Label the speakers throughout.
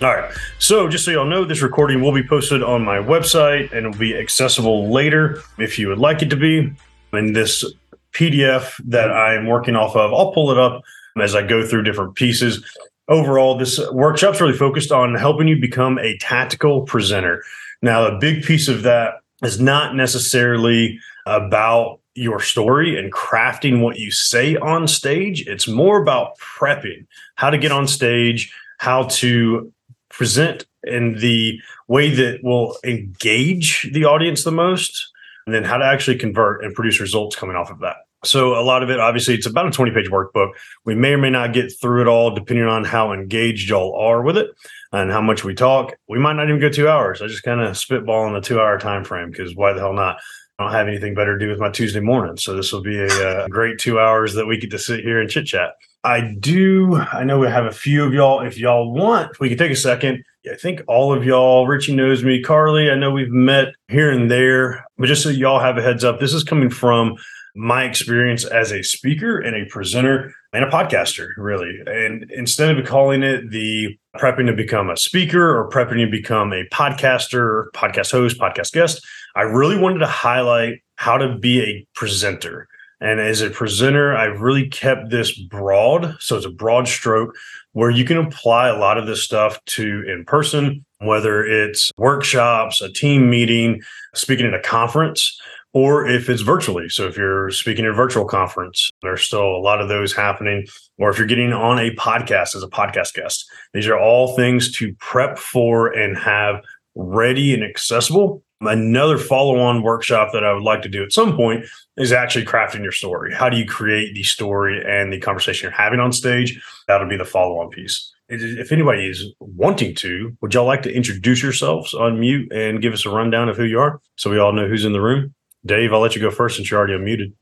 Speaker 1: All right. So, just so y'all know, this recording will be posted on my website and will be accessible later if you would like it to be. In this PDF that I'm working off of, I'll pull it up as I go through different pieces. Overall, this workshop's really focused on helping you become a tactical presenter. Now, a big piece of that is not necessarily about your story and crafting what you say on stage. It's more about prepping, how to get on stage, how to present in the way that will engage the audience the most, and then how to actually convert and produce results coming off of that. So a lot of it, obviously, it's about a 20 page workbook. We may or may not get through it all depending on how engaged y'all are with it and how much we talk. We might not even go two hours. I just kind of spitball in the two hour time frame because why the hell not? I don't have anything better to do with my Tuesday morning. So this will be a, a great two hours that we get to sit here and chit chat. I do. I know we have a few of y'all. If y'all want, we can take a second. I think all of y'all, Richie knows me, Carly. I know we've met here and there, but just so y'all have a heads up, this is coming from my experience as a speaker and a presenter and a podcaster, really. And instead of calling it the prepping to become a speaker or prepping to become a podcaster, podcast host, podcast guest, I really wanted to highlight how to be a presenter. And as a presenter, I've really kept this broad. So it's a broad stroke where you can apply a lot of this stuff to in person, whether it's workshops, a team meeting, speaking at a conference, or if it's virtually. So if you're speaking at a virtual conference, there's still a lot of those happening. Or if you're getting on a podcast as a podcast guest, these are all things to prep for and have ready and accessible Another follow on workshop that I would like to do at some point is actually crafting your story. How do you create the story and the conversation you're having on stage? That'll be the follow on piece. If anybody is wanting to, would y'all like to introduce yourselves on mute and give us a rundown of who you are so we all know who's in the room? Dave, I'll let you go first since you're already unmuted.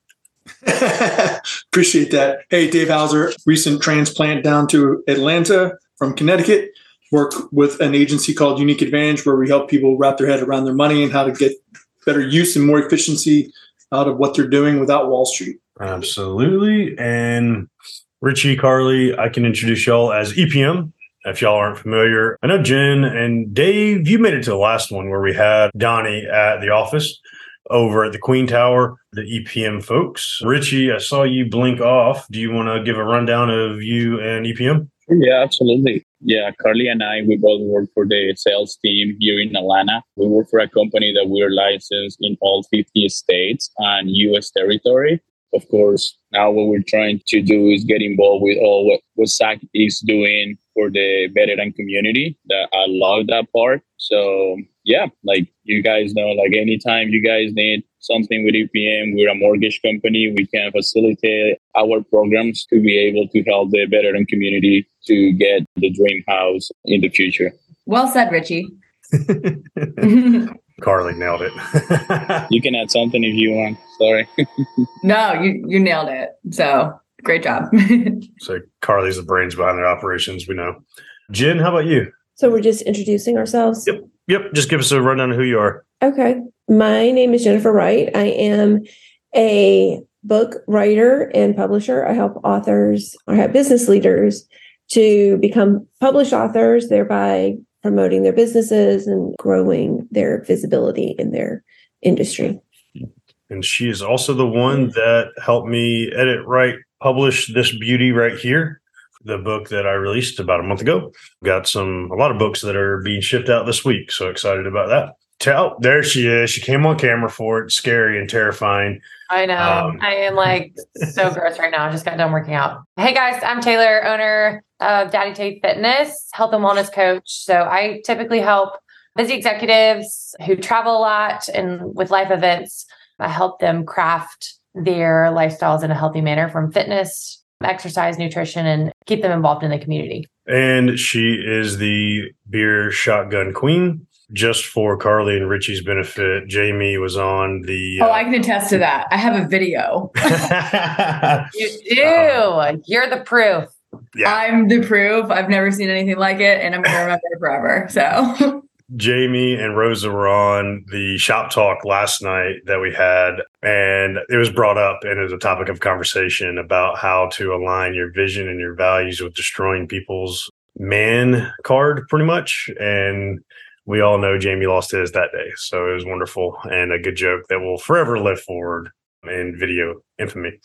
Speaker 2: Appreciate that. Hey, Dave Hauser, recent transplant down to Atlanta from Connecticut work with an agency called Unique Advantage, where we help people wrap their head around their money and how to get better use and more efficiency out of what they're doing without Wall Street.
Speaker 1: Absolutely. And Richie, Carly, I can introduce y'all as EPM. If y'all aren't familiar, I know Jen and Dave, you made it to the last one where we had Donnie at the office over at the Queen Tower, the EPM folks. Richie, I saw you blink off. Do you want to give a rundown of you and EPM?
Speaker 3: Yeah, absolutely. Yeah, Carly and I, we both work for the sales team here in Atlanta. We work for a company that we're licensed in all 50 states and US territory. Of course, now what we're trying to do is get involved with all what, what Zach is doing for the veteran community. That I love that part. So yeah, like you guys know, like anytime you guys need something with EPM, we're a mortgage company. We can facilitate our programs to be able to help the veteran community to get the dream house in the future.
Speaker 4: Well said, Richie.
Speaker 1: Carly nailed it.
Speaker 3: you can add something if you want. Sorry.
Speaker 4: no, you you nailed it. So great job.
Speaker 1: so Carly's the brains behind their operations. We know. Jen, how about you?
Speaker 5: So we're just introducing ourselves.
Speaker 1: Yep. Yep. Just give us a rundown of who you are.
Speaker 5: Okay. My name is Jennifer Wright. I am a book writer and publisher. I help authors I help business leaders to become published authors, thereby promoting their businesses and growing their visibility in their industry.
Speaker 1: And she is also the one that helped me edit, write, publish this beauty right here the book that I released about a month ago. Got some a lot of books that are being shipped out this week. So excited about that. Tell there she is. She came on camera for it. Scary and terrifying.
Speaker 6: I know. Um, I am like so gross right now. I just got done working out. Hey guys, I'm Taylor, owner of Daddy Tay Fitness, health and wellness coach. So I typically help busy executives who travel a lot and with life events. I help them craft their lifestyles in a healthy manner from fitness exercise, nutrition, and keep them involved in the community.
Speaker 1: and she is the beer shotgun queen. Just for Carly and Richie's benefit, Jamie was on the.
Speaker 4: Oh, I uh, can attest to that. I have a video.
Speaker 6: You do. Uh-huh. You're the proof.
Speaker 1: Yeah.
Speaker 4: I'm the proof. I've never seen anything like it, and I'm gonna remember it forever. So
Speaker 1: Jamie and Rosa were on the shop talk last night that we had, and it was brought up and it was a topic of conversation about how to align your vision and your values with destroying people's man card, pretty much. And we all know Jamie lost his that day. So it was wonderful and a good joke that will forever live forward in video infamy.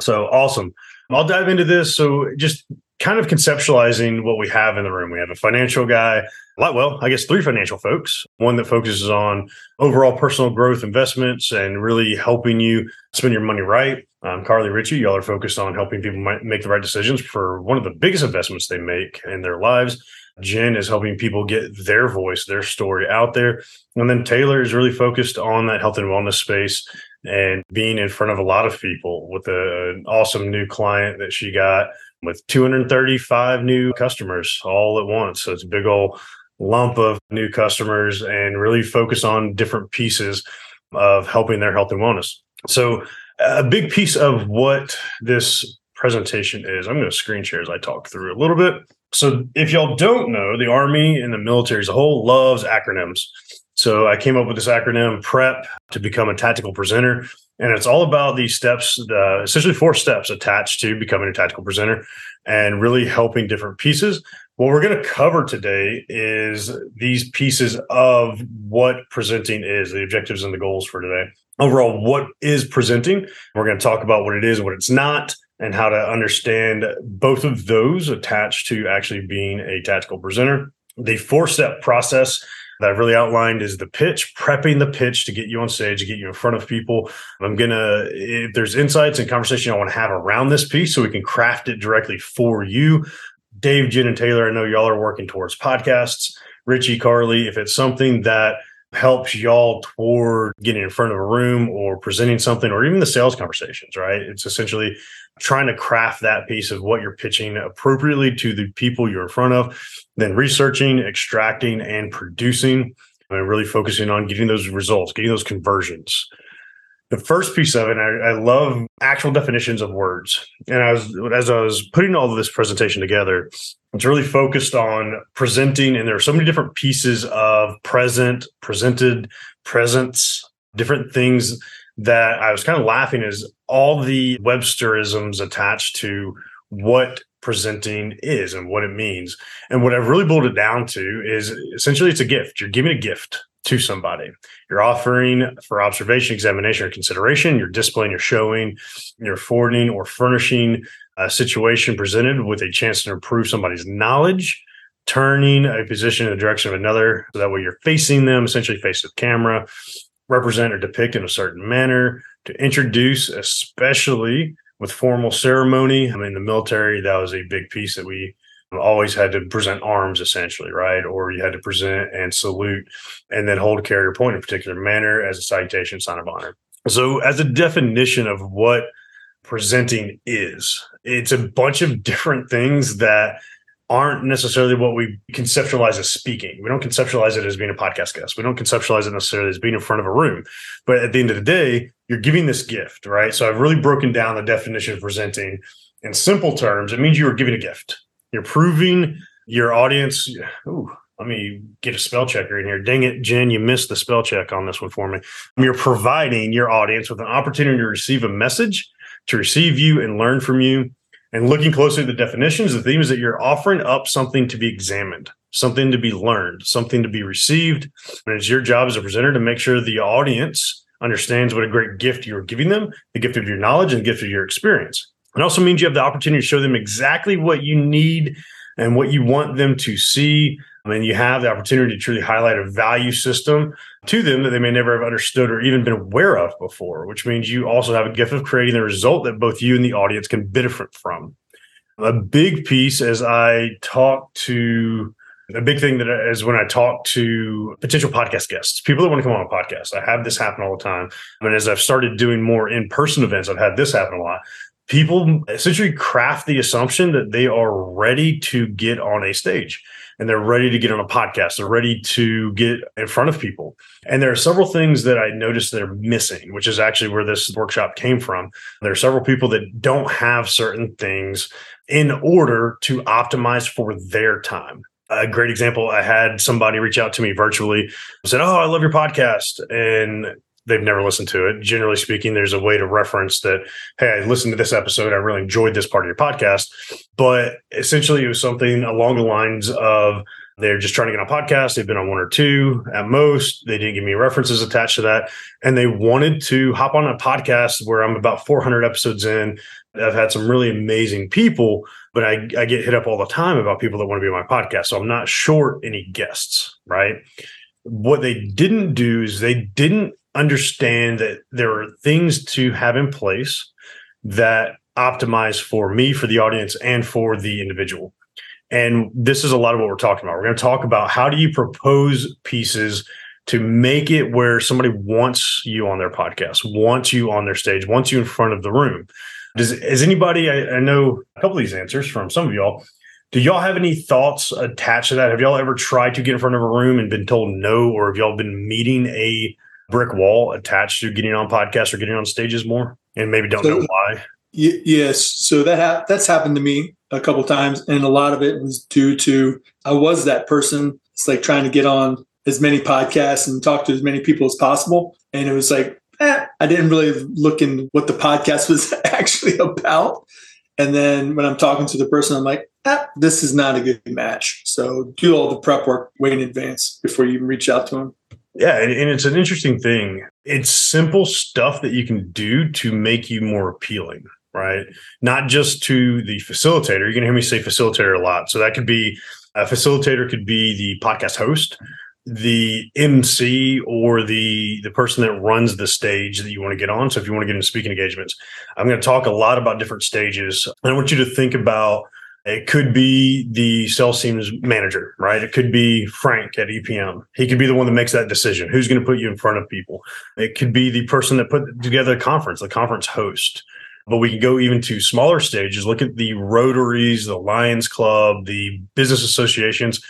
Speaker 1: So awesome. I'll dive into this. So just kind of conceptualizing what we have in the room. We have a financial guy, well, I guess three financial folks. One that focuses on overall personal growth investments and really helping you spend your money right. Um, Carly Ritchie, y'all are focused on helping people make the right decisions for one of the biggest investments they make in their lives. Jen is helping people get their voice, their story out there. And then Taylor is really focused on that health and wellness space and being in front of a lot of people with a, an awesome new client that she got with 235 new customers all at once. So it's a big old lump of new customers and really focus on different pieces of helping their health and wellness. So a big piece of what this presentation is, I'm going to screen share as I talk through a little bit. So if y'all don't know, the Army and the military as a whole loves acronyms. So I came up with this acronym PREP to become a tactical presenter. And it's all about these steps, uh, essentially four steps attached to becoming a tactical presenter and really helping different pieces. What we're going to cover today is these pieces of what presenting is, the objectives and the goals for today. Overall, what is presenting? We're going to talk about what it is, what it's not, and how to understand both of those attached to actually being a tactical presenter. The four step process that I've really outlined is the pitch, prepping the pitch to get you on stage, to get you in front of people. I'm going to, if there's insights and conversation I want to have around this piece so we can craft it directly for you. Dave, Jen, and Taylor, I know y'all are working towards podcasts. Richie, Carly, if it's something that helps y'all toward getting in front of a room or presenting something or even the sales conversations, right? It's essentially trying to craft that piece of what you're pitching appropriately to the people you're in front of, then researching, extracting, and producing, and really focusing on getting those results, getting those conversions. The first piece of it, I, I love actual definitions of words. And I was as I was putting all of this presentation together, it's really focused on presenting, and there are so many different pieces of present, presented, presence, different things that I was kind of laughing is all the Websterisms attached to what presenting is and what it means. And what I've really boiled it down to is essentially it's a gift. You're giving a gift to somebody. You're offering for observation, examination, or consideration. You're displaying, you're showing, you're forwarding or furnishing a situation presented with a chance to improve somebody's knowledge, turning a position in the direction of another. So that way you're facing them, essentially face the camera, represent or depict in a certain manner, to introduce, especially with formal ceremony. I mean, the military, that was a big piece that we always had to present arms essentially, right? Or you had to present and salute and then hold carrier point in a particular manner as a citation sign of honor. So, as a definition of what presenting is, it's a bunch of different things that aren't necessarily what we conceptualize as speaking. We don't conceptualize it as being a podcast guest. We don't conceptualize it necessarily as being in front of a room. But at the end of the day, you're giving this gift, right? So I've really broken down the definition of presenting in simple terms. It means you are giving a gift. You're proving your audience. Ooh, let me get a spell checker in here. Dang it, Jen, you missed the spell check on this one for me. You're providing your audience with an opportunity to receive a message, to receive you and learn from you and looking closely at the definitions, the theme is that you're offering up something to be examined, something to be learned, something to be received. And it's your job as a presenter to make sure the audience understands what a great gift you're giving them, the gift of your knowledge and the gift of your experience. It also means you have the opportunity to show them exactly what you need and what you want them to see. And you have the opportunity to truly highlight a value system to them that they may never have understood or even been aware of before, which means you also have a gift of creating the result that both you and the audience can benefit from. A big piece as I talk to a big thing that is when I talk to potential podcast guests, people that want to come on a podcast. I have this happen all the time. I mean, as I've started doing more in person events, I've had this happen a lot. people essentially craft the assumption that they are ready to get on a stage and they're ready to get on a podcast. They're ready to get in front of people. And there are several things that I noticed that are missing, which is actually where this workshop came from. There are several people that don't have certain things in order to optimize for their time. A great example, I had somebody reach out to me virtually, said, Oh, I love your podcast. And they've never listened to it. Generally speaking, there's a way to reference that, hey, I listened to this episode. I really enjoyed this part of your podcast. But essentially, it was something along the lines of they're just trying to get on a podcast. They've been on one or two at most. They didn't give me references attached to that. And they wanted to hop on a podcast where I'm about 400 episodes in. I've had some really amazing people, but I, I get hit up all the time about people that want to be on my podcast. So I'm not short any guests, right? What they didn't do is they didn't understand that there are things to have in place that optimize for me, for the audience, and for the individual. And this is a lot of what we're talking about. We're going to talk about how do you propose pieces to make it where somebody wants you on their podcast, wants you on their stage, wants you in front of the room. Does is anybody? I, I know a couple of these answers from some of y'all. Do y'all have any thoughts attached to that? Have y'all ever tried to get in front of a room and been told no, or have y'all been meeting a brick wall attached to getting on podcasts or getting on stages more and maybe don't so, know why?
Speaker 2: Y- yes. So that ha- that's happened to me a couple times. And a lot of it was due to I was that person. It's like trying to get on as many podcasts and talk to as many people as possible. And it was like, eh, I didn't really look in what the podcast was actually about. And then when I'm talking to the person, I'm like, eh, this is not a good match. So do all the prep work way in advance before you reach out to them.
Speaker 1: Yeah, and, and, it's an interesting thing. It's simple stuff that you can do to make you more appealing, right? Not just to the facilitator. You're going to hear me say facilitator a lot. So that could be a facilitator could be the podcast host, the MC, or the the person that runs the stage that you want to get on. So if you want to get into speaking engagements, I'm going to talk a lot about different stages. I want you to think about it could be the sales team's manager, right? It could be Frank at EPM. He could be the one that makes that decision. Who's going to put you in front of people? It could be the person that put together a conference, the conference host. But we can go even to smaller stages. Look at the Rotaries, the Lions Club, the business associations.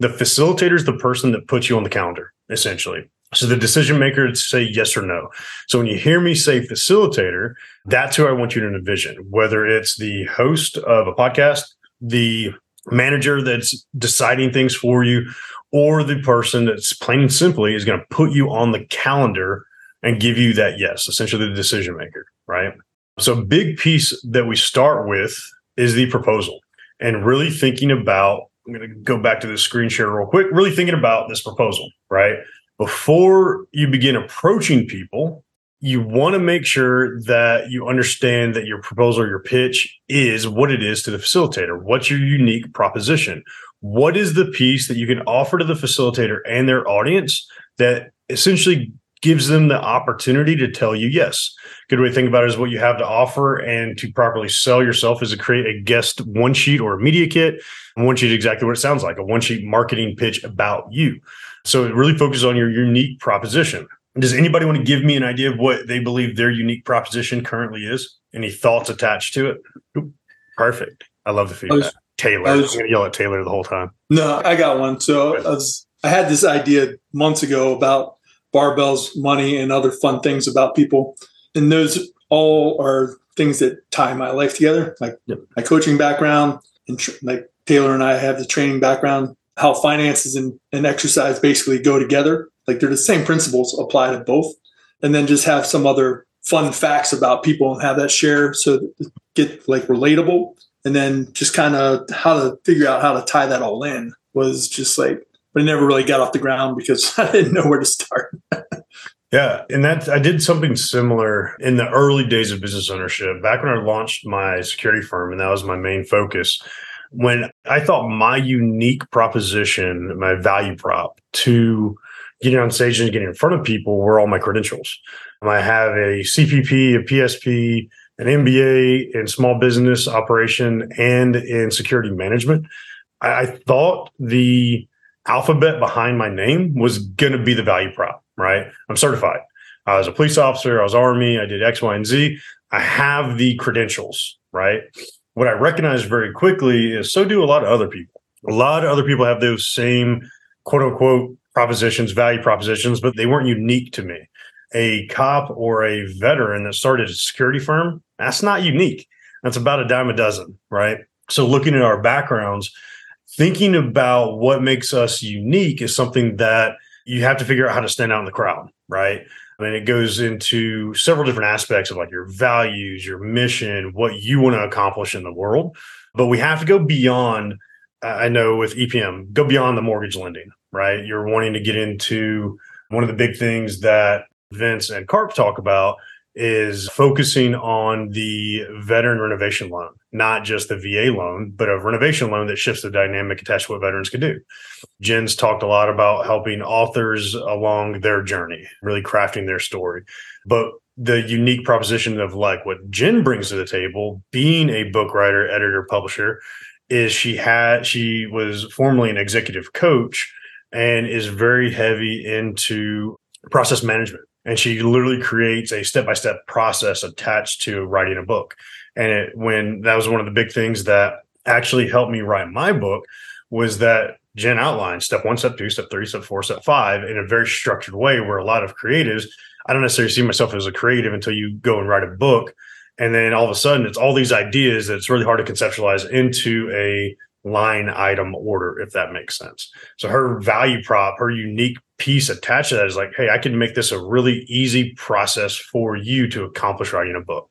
Speaker 1: The facilitator is the person that puts you on the calendar, essentially. So the decision maker say yes or no. So when you hear me say facilitator, that's who I want you to envision, whether it's the host of a podcast, the manager that's deciding things for you or the person that's plain and simply is going to put you on the calendar and give you that yes, essentially the decision maker, right? So, big piece that we start with is the proposal and really thinking about. I'm going to go back to the screen share real quick, really thinking about this proposal, right? Before you begin approaching people, you want to make sure that you understand that your proposal your pitch is what it is to the facilitator. What's your unique proposition? What is the piece that you can offer to the facilitator and their audience that essentially gives them the opportunity to tell you yes? Good way to think about it is what you have to offer and to properly sell yourself is to create a guest one sheet or a media kit. One sheet exactly what it sounds like a one sheet marketing pitch about you. So it really focuses on your unique proposition. Does anybody want to give me an idea of what they believe their unique proposition currently is? Any thoughts attached to it? Oop, perfect. I love the feedback. Was, Taylor. I was, I'm going to yell at Taylor the whole time.
Speaker 2: No, I got one. So I, was, I had this idea months ago about barbells, money, and other fun things about people. And those all are things that tie my life together, like yep. my coaching background, and tr- like Taylor and I have the training background, how finances and, and exercise basically go together. Like they're the same principles apply to both. And then just have some other fun facts about people and have that share so get like relatable. And then just kind of how to figure out how to tie that all in was just like, but it never really got off the ground because I didn't know where to start.
Speaker 1: Yeah, and that I did something similar in the early days of business ownership. Back when I launched my security firm, and that was my main focus. When I thought my unique proposition, my value prop to getting on stage and getting in front of people were all my credentials. I have a CPP, a PSP, an MBA in small business operation and in security management. I, I thought the alphabet behind my name was going to be the value prop, right? I'm certified. I was a police officer, I was Army, I did X, Y, and Z. I have the credentials, right? What I recognize very quickly is so do a lot of other people. A lot of other people have those same quote unquote propositions, value propositions, but they weren't unique to me. A cop or a veteran that started a security firm, that's not unique. That's about a dime a dozen, right? So looking at our backgrounds, thinking about what makes us unique is something that you have to figure out how to stand out in the crowd, right? I mean, it goes into several different aspects of like your values, your mission, what you want to accomplish in the world. But we have to go beyond, I know with EPM, go beyond the mortgage lending, right? You're wanting to get into one of the big things that Vince and Carp talk about is focusing on the veteran renovation loan, not just the VA loan, but a renovation loan that shifts the dynamic attached to what veterans can do. Jen's talked a lot about helping authors along their journey, really crafting their story. But the unique proposition of like what Jen brings to the table, being a book writer, editor, publisher, is she had she was formerly an executive coach and is very heavy into process management and she literally creates a step-by-step process attached to writing a book and it, when that was one of the big things that actually helped me write my book was that jen outlined step one step two step three step four step five in a very structured way where a lot of creatives i don't necessarily see myself as a creative until you go and write a book. And then all of a sudden it's all these ideas that it's really hard to conceptualize into a line item order, if that makes sense. So her value prop, her unique piece attached to that is like, hey, I can make this a really easy process for you to accomplish writing a book.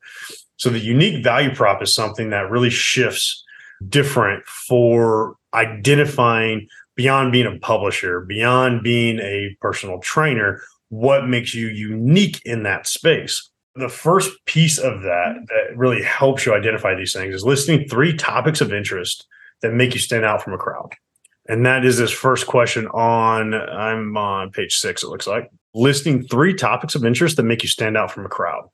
Speaker 1: So the unique value prop is something that really shifts different for identifying beyond being a publisher, beyond being a personal trainer, what makes you unique in that space. The first piece of that that really helps you identify these things is listing three topics of interest that make you stand out from a crowd. And that is this first question on, I'm on page six, it looks like, listing three topics of interest that make you stand out from a crowd.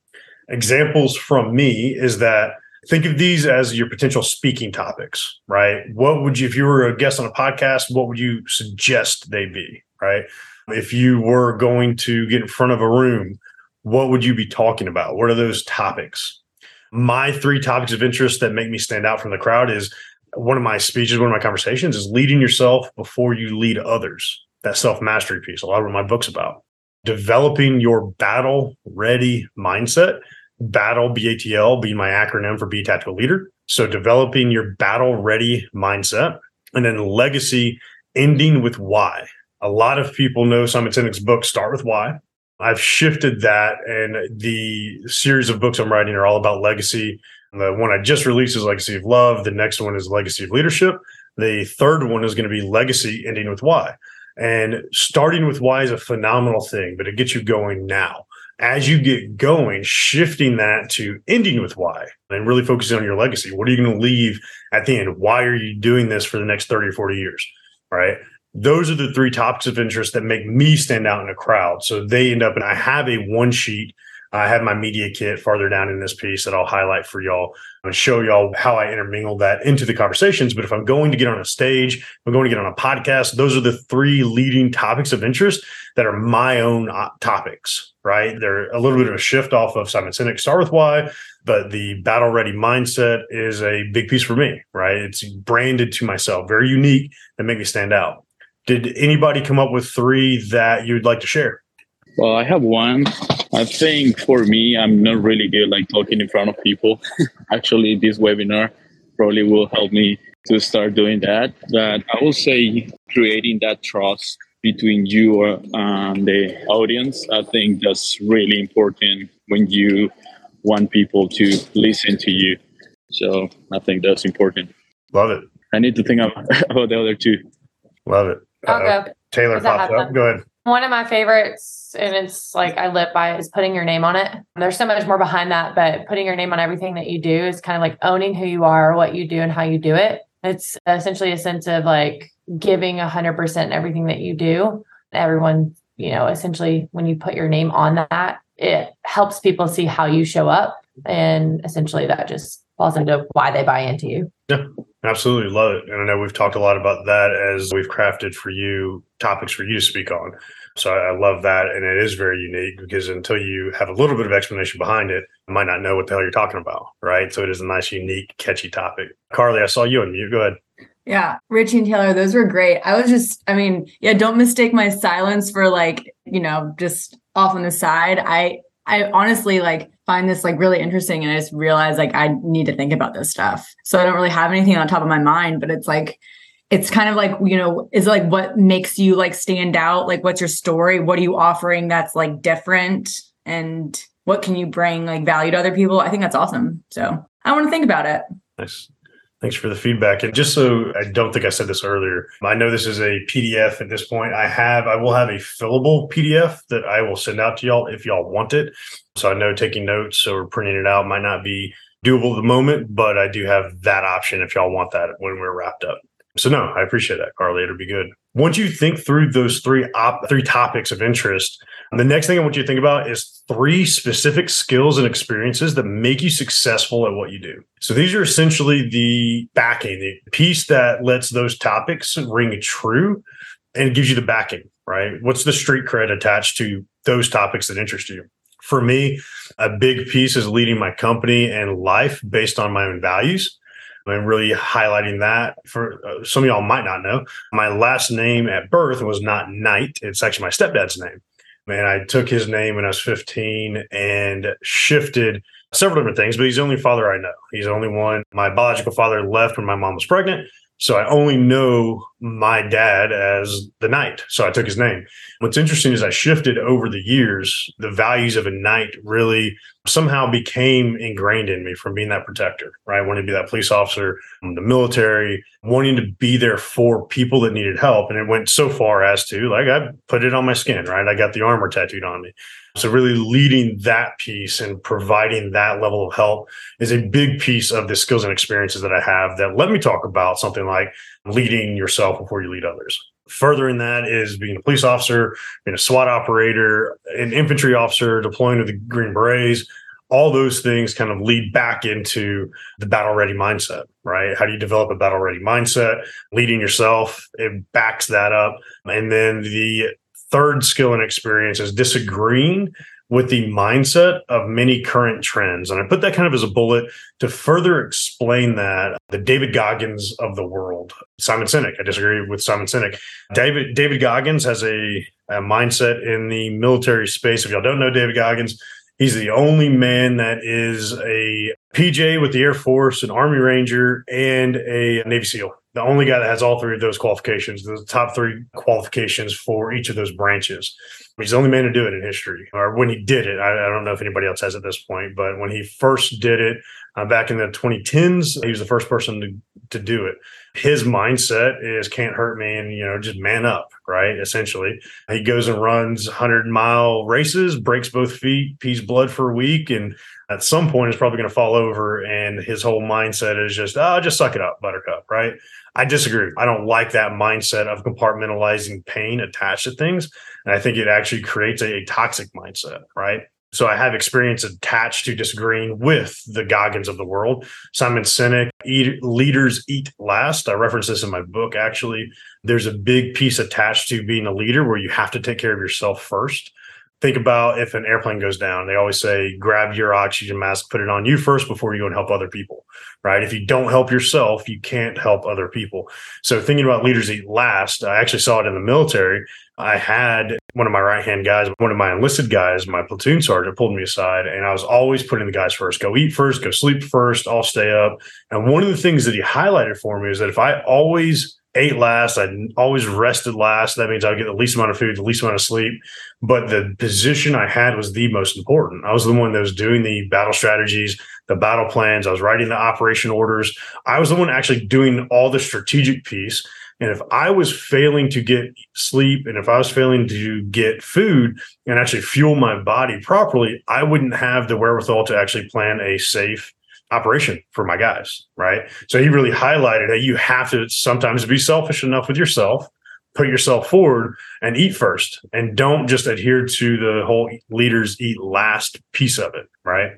Speaker 1: Examples from me is that think of these as your potential speaking topics, right? What would you, if you were a guest on a podcast, what would you suggest they be, right? If you were going to get in front of a room, what would you be talking about? What are those topics? My three topics of interest that make me stand out from the crowd is one of my speeches, one of my conversations is leading yourself before you lead others. That self mastery piece, a lot of what my book's about. Developing your battle ready mindset. Battle, BATL, being my acronym for Be Tactical Leader. So developing your battle ready mindset. And then legacy, ending with why. A lot of people know Simon Sinek's book, Start with Why. I've shifted that, and the series of books I'm writing are all about legacy the one I just released is Legacy of Love. The next one is Legacy of Leadership. The third one is going to be Legacy, ending with Why. And starting with why is a phenomenal thing, but it gets you going now. As you get going, shifting that to ending with why and really focusing on your legacy. What are you going to leave at the end? Why are you doing this for the next 30 or 40 years? Right. Those are the three topics of interest that make me stand out in a crowd. So they end up, and I have a one sheet I have my media kit farther down in this piece that I'll highlight for y'all and show y'all how I intermingle that into the conversations. But if I'm going to get on a stage, I'm going to get on a podcast, those are the three leading topics of interest that are my own uh, topics, right? They're a little bit of a shift off of Simon Sinek, start with why, but the battle ready mindset is a big piece for me, right? It's branded to myself, very unique that make me stand out. Did anybody come up with three that you'd like to share?
Speaker 3: Well, I have one. I think for me, I'm not really good like talking in front of people. Actually, this webinar probably will help me to start doing that. But I will say creating that trust between you and the audience, I think that's really important when you want people to listen to you. So I think that's important.
Speaker 1: Love it.
Speaker 3: I need to think about, about the other two.
Speaker 1: Love it.
Speaker 6: Uh,
Speaker 1: Taylor pops up. Go ahead.
Speaker 6: One of my favorites, and it's like I live by, is putting your name on it. There's so much more behind that, but putting your name on everything that you do is kind of like owning who you are, what you do, and how you do it. It's essentially a sense of like giving 100% in everything that you do. Everyone, you know, essentially, when you put your name on that, it helps people see how you show up. And essentially, that just falls into why they buy into you.
Speaker 1: Yeah, absolutely love it. And I know we've talked a lot about that as we've crafted for you topics for you to speak on. So I love that. And it is very unique because until you have a little bit of explanation behind it, you might not know what the hell you're talking about. Right. So it is a nice, unique, catchy topic. Carly, I saw you on mute. Go ahead.
Speaker 4: Yeah, Richie and Taylor, those were great. I was just, I mean, yeah, don't mistake my silence for like, you know, just off on the side. I, I honestly like find this like really interesting and I just realize like I need to think about this stuff. So I don't really have anything on top of my mind, but it's like, it's kind of like, you know, is like what makes you like stand out? Like, what's your story? What are you offering that's like different? And what can you bring like value to other people? I think that's awesome. So I want to think about it.
Speaker 1: Nice. Thanks for the feedback. And just so I don't think I said this earlier, I know this is a PDF at this point. I have, I will have a fillable PDF that I will send out to y'all if y'all want it. So I know taking notes or printing it out might not be doable at the moment, but I do have that option if y'all want that when we're wrapped up. So no, I appreciate that, Carly. It'll be good. Once you think through those three op- three topics of interest, the next thing I want you to think about is three specific skills and experiences that make you successful at what you do. So these are essentially the backing, the piece that lets those topics ring true and gives you the backing, right? What's the street cred attached to those topics that interest you? For me, a big piece is leading my company and life based on my own values. I'm really highlighting that for uh, some of y'all might not know my last name at birth was not knight. It's actually my stepdad's name. And i took his name when i was 15 and shifted several different things but he's the only father i know. He's the only one my biological father left when my mom was pregnant so I only know my dad as the knight. So I took his name. What's interesting is I shifted over the years. The values of a knight really somehow became ingrained in me from being that protector, right? Wanting to be that police officer, um, the military, wanting to be there for people that needed help. And it went so far as to like, I put it on my skin, right? I got the armor tattooed on me. So really leading that piece and providing that level of help is a big piece of the skills and experiences that I have that let me talk about something like leading yourself before you lead others. Further in that is being a police officer, being a SWAT operator, an infantry officer, deploying to the Green Berets, all those things kind of lead back into the battle ready mindset, right? How do you develop a battle ready mindset? Leading yourself, it backs that up. And then the third skill and experience is disagreeing with the mindset of many current trends. And I put that kind of as a bullet to further explain that the David Goggins of the world, Simon Sinek, I disagree with Simon Sinek. David, David Goggins has a, a mindset in the military space. If y'all don't know David Goggins, he's the only man that is a PJ with the Air Force, an Army Ranger, and a Navy SEAL the only guy that has all three of those qualifications, the top three qualifications for each of those branches. He's the only man to do it in history, or when he did it. I, I don't know if anybody else has at this point, but when he first did it uh, back in the 2010s, he was the first person to, to do it. His mindset is can't hurt me and, you know, just man up, right? Essentially, he goes and runs 100 mile races, breaks both feet, pees blood for a week, and at some point is probably going to fall over and his whole mindset is just oh just suck it up buttercup right i disagree i don't like that mindset of compartmentalizing pain attached to things and i think it actually creates a, a toxic mindset right so I have experience attached to disagreeing with the Goggins of the world. Simon Sinek, eat, leaders eat last. I reference this in my book, actually. There's a big piece attached to being a leader where you have to take care of yourself first think about if an airplane goes down they always say grab your oxygen mask put it on you first before you go and help other people right if you don't help yourself you can't help other people so thinking about leaders eat last i actually saw it in the military i had one of my right hand guys one of my enlisted guys my platoon sergeant pulled me aside and i was always putting the guys first go eat first go sleep first i'll stay up and one of the things that he highlighted for me is that if i always ate last. I always rested last. That means I would get the least amount of food, the least amount of sleep. But the position I had was the most important. I was the one that was doing the battle strategies, the battle plans. I was writing the operation orders. I was the one actually doing all the strategic piece. And if I was failing to get sleep and if I was failing to get food and actually fuel my body properly, I wouldn't have the wherewithal to actually plan a safe operation for my guys, right? So he really highlighted that you have to sometimes be selfish enough with yourself put yourself forward and eat first and don't just adhere to the whole leaders eat last piece of it right?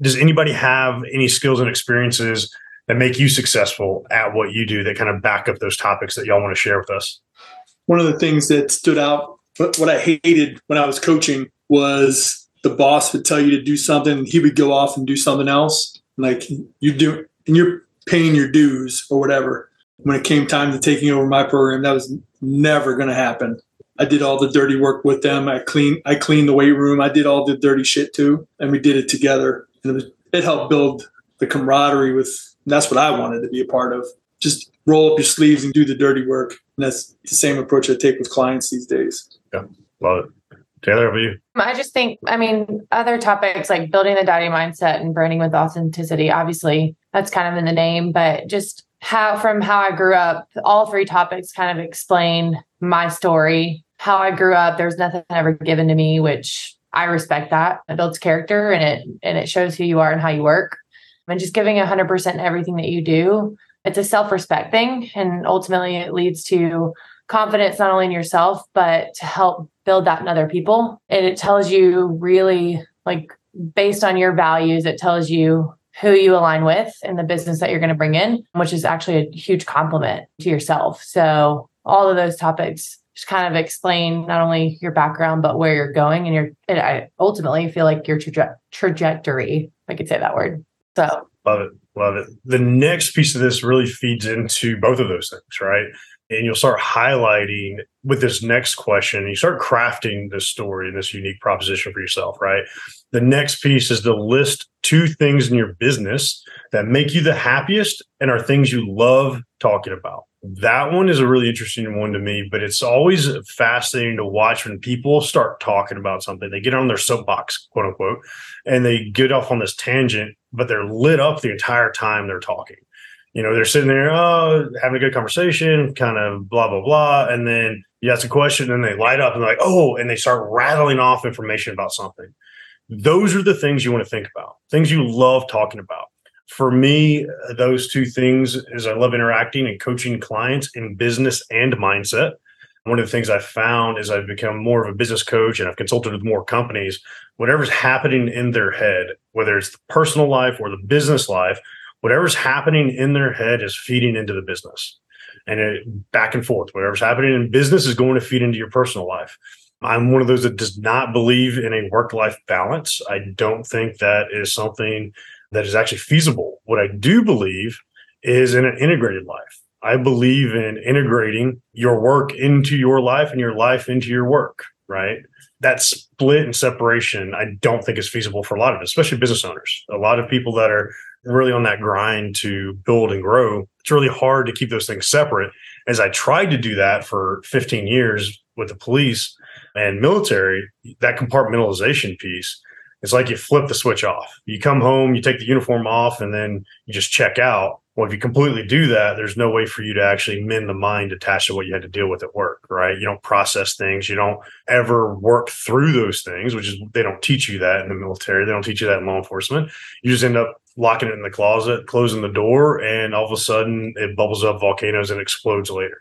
Speaker 1: Does anybody have any skills and experiences that make you successful at what you do that kind of back up those topics that y'all want to share with us?
Speaker 2: One of the things that stood out what i hated when i was coaching was the boss would tell you to do something he would go off and do something else. Like you do and you're paying your dues or whatever when it came time to taking over my program that was never going to happen. I did all the dirty work with them. I cleaned I cleaned the weight room. I did all the dirty shit too, and we did it together. And it, was, it helped build the camaraderie with. that's what I wanted to be a part of. Just roll up your sleeves and do the dirty work. And that's the same approach I take with clients these days.
Speaker 1: Yeah, love it. Taylor, over you.
Speaker 6: Um, I just think, I mean, other topics like building the daddy mindset and branding with authenticity, obviously that's kind of in the name, but just how from how I grew up, all three topics kind of explain my story. How I grew up, there's nothing ever given to me, which I respect that. It builds character and it and it shows who you are and how you work. And just giving 100% everything that you do, it's a self-respect thing and ultimately it leads to confidence not only in yourself but to help build that in other people. And it tells you really like based on your values, it tells you who you align with in the business that you're going to bring in, which is actually a huge compliment to yourself. So all of those topics just kind of explain not only your background but where you're going and your and I ultimately feel like your traje- trajectory. I could say that word. So
Speaker 1: love it, love it. The next piece of this really feeds into both of those things, right? And you'll start highlighting with this next question. You start crafting this story and this unique proposition for yourself, right? The next piece is to list two things in your business that make you the happiest and are things you love talking about. That one is a really interesting one to me, but it's always fascinating to watch when people start talking about something. They get on their soapbox, quote unquote, and they get off on this tangent, but they're lit up the entire time they're talking. You know, they're sitting there, oh, having a good conversation, kind of blah, blah, blah. And then you ask a question and they light up and they're like, oh, and they start rattling off information about something those are the things you want to think about, things you love talking about. For me, those two things is I love interacting and coaching clients in business and mindset. One of the things I found is I've become more of a business coach and I've consulted with more companies. Whatever's happening in their head, whether it's the personal life or the business life, whatever's happening in their head is feeding into the business and it, back and forth. Whatever's happening in business is going to feed into your personal life. I'm one of those that does not believe in a work life balance. I don't think that is something that is actually feasible. What I do believe is in an integrated life. I believe in integrating your work into your life and your life into your work, right? That split and separation, I don't think is feasible for a lot of, it, especially business owners. A lot of people that are really on that grind to build and grow, it's really hard to keep those things separate. As I tried to do that for 15 years with the police, and military, that compartmentalization piece, it's like you flip the switch off. You come home, you take the uniform off, and then you just check out. Well, if you completely do that, there's no way for you to actually mend the mind attached to what you had to deal with at work, right? You don't process things. You don't ever work through those things, which is they don't teach you that in the military. They don't teach you that in law enforcement. You just end up locking it in the closet, closing the door, and all of a sudden it bubbles up volcanoes and explodes later,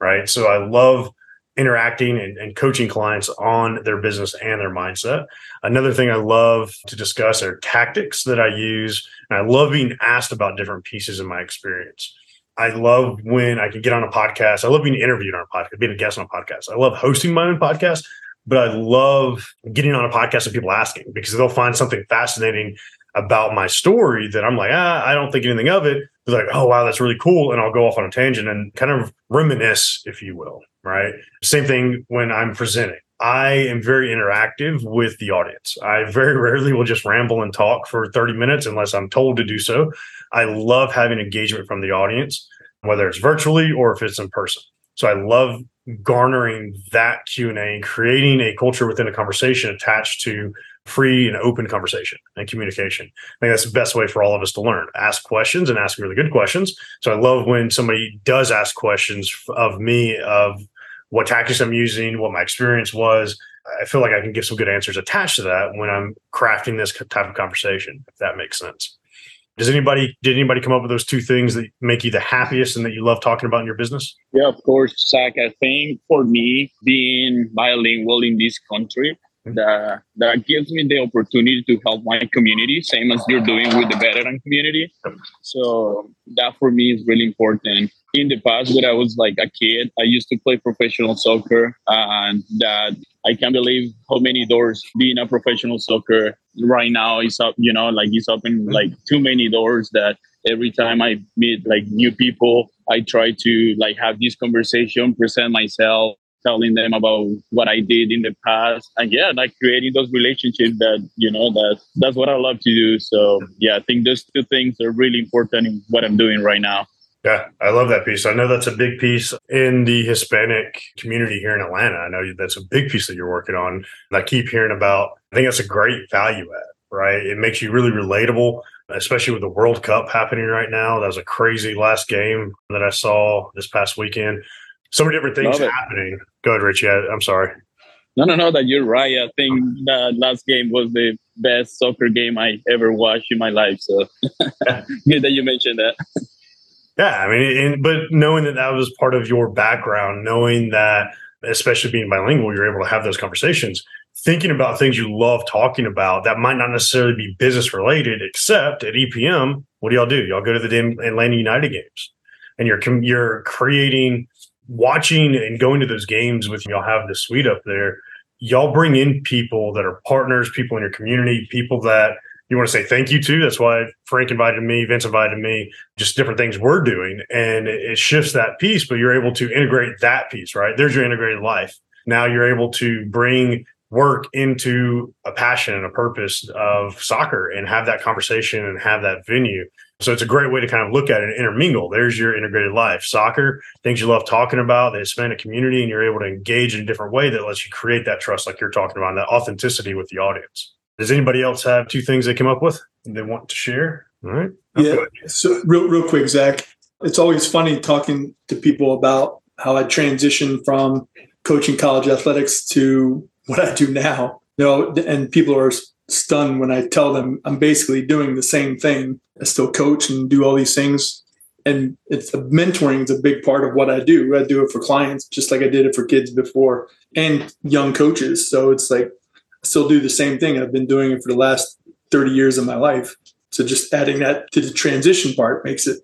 Speaker 1: right? So I love interacting and, and, coaching clients on their business and their mindset. Another thing I love to discuss are tactics that I use. And I love being asked about different pieces of my experience. I love when I can get on a podcast. I love being interviewed on a podcast, being a guest on a podcast. I love hosting my own podcast, but I love getting on a podcast and people asking because they'll find something fascinating about my story that I'm like, ah, I don't think anything of it. They're like, oh, wow, that's really cool. And I'll go off on a tangent and kind of reminisce, if you will right? Same thing when I'm presenting. I am very interactive with the audience. I very rarely will just ramble and talk for 30 minutes unless I'm told to do so. I love having engagement from the audience, whether it's virtually or if it's in person. So I love garnering that Q&A and creating a culture within a conversation attached to free and open conversation and communication. I think that's the best way for all of us to learn. Ask questions and ask really good questions. So I love when somebody does ask questions of me of what tactics I'm using, what my experience was. I feel like I can give some good answers attached to that when I'm crafting this type of conversation, if that makes sense. Does anybody did anybody come up with those two things that make you the happiest and that you love talking about in your business?
Speaker 3: Yeah, of course, Zach. I think for me, being bilingual in this country, that that gives me the opportunity to help my community, same as you're doing with the veteran community. So that for me is really important. In the past, when I was like a kid, I used to play professional soccer, and that I can't believe how many doors being a professional soccer right now is up. You know, like it's open like too many doors that every time I meet like new people, I try to like have this conversation, present myself, telling them about what I did in the past. And yeah, like creating those relationships that, you know, that that's what I love to do. So yeah, I think those two things are really important in what I'm doing right now.
Speaker 1: Yeah, I love that piece. I know that's a big piece in the Hispanic community here in Atlanta. I know that's a big piece that you're working on. And I keep hearing about, I think that's a great value add, right? It makes you really relatable, especially with the World Cup happening right now. That was a crazy last game that I saw this past weekend so many different things happening. Go ahead, Richie. I, am sorry.
Speaker 3: No, no, no. That you're right. I think that last game was the best soccer game I ever watched in my life. So good that you mentioned that.
Speaker 1: Yeah, I mean, and, but knowing that that was part of your background, knowing that, especially being bilingual, you're able to have those conversations, thinking about things you love talking about that might not necessarily be business related, except at EPM, what do y'all do? Y'all go to the Atlanta United games, and you're you're creating watching and going to those games with y'all have the suite up there, y'all bring in people that are partners, people in your community, people that you want to say thank you to. That's why Frank invited me, Vince invited me, just different things we're doing. And it shifts that piece, but you're able to integrate that piece, right? There's your integrated life. Now you're able to bring work into a passion and a purpose of soccer and have that conversation and have that venue. So it's a great way to kind of look at it and intermingle. There's your integrated life. Soccer, things you love talking about, the Hispanic community, and you're able to engage in a different way that lets you create that trust, like you're talking about, that authenticity with the audience. Does anybody else have two things they come up with they want to share? All right.
Speaker 2: Yeah. So real, real quick, Zach. It's always funny talking to people about how I transitioned from coaching college athletics to what I do now. You know, and people are stunned when I tell them I'm basically doing the same thing. I still coach and do all these things. And it's mentoring is a big part of what I do. I do it for clients just like I did it for kids before and young coaches. So it's like I still do the same thing. I've been doing it for the last 30 years of my life. So just adding that to the transition part makes it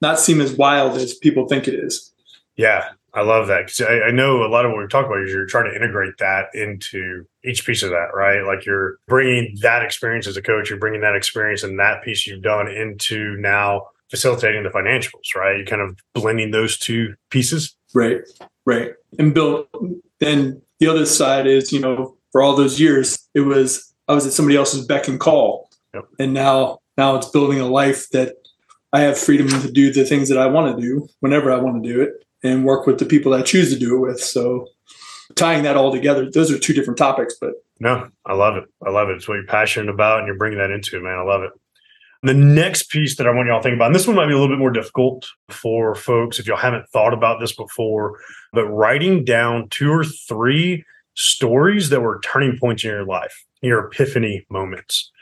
Speaker 2: not seem as wild as people think it is.
Speaker 1: Yeah, I love that because I, I, know a lot of what we're talking about is you're trying to integrate that into each piece of that, right? Like you're bringing that experience as a coach, you're bringing that experience and that piece you've done into now facilitating the financials, right? You're kind of blending those two pieces.
Speaker 2: Right, right. And Bill, then the other side is, you know, for all those years, it was I was at somebody else's beck and call, yep. and now now it's building a life that I have freedom to do the things that I want to do whenever I want to do it and work with the people that I choose to do it with. So tying that all together, those are two different topics, but
Speaker 1: no, I love it. I love it. It's what you're passionate about and you're bringing that into it, man. I love it. The next piece that I want y'all to think about, and this one might be a little bit more difficult for folks if y'all haven't thought about this before, but writing down two or three stories that were turning points in your life, your epiphany moments.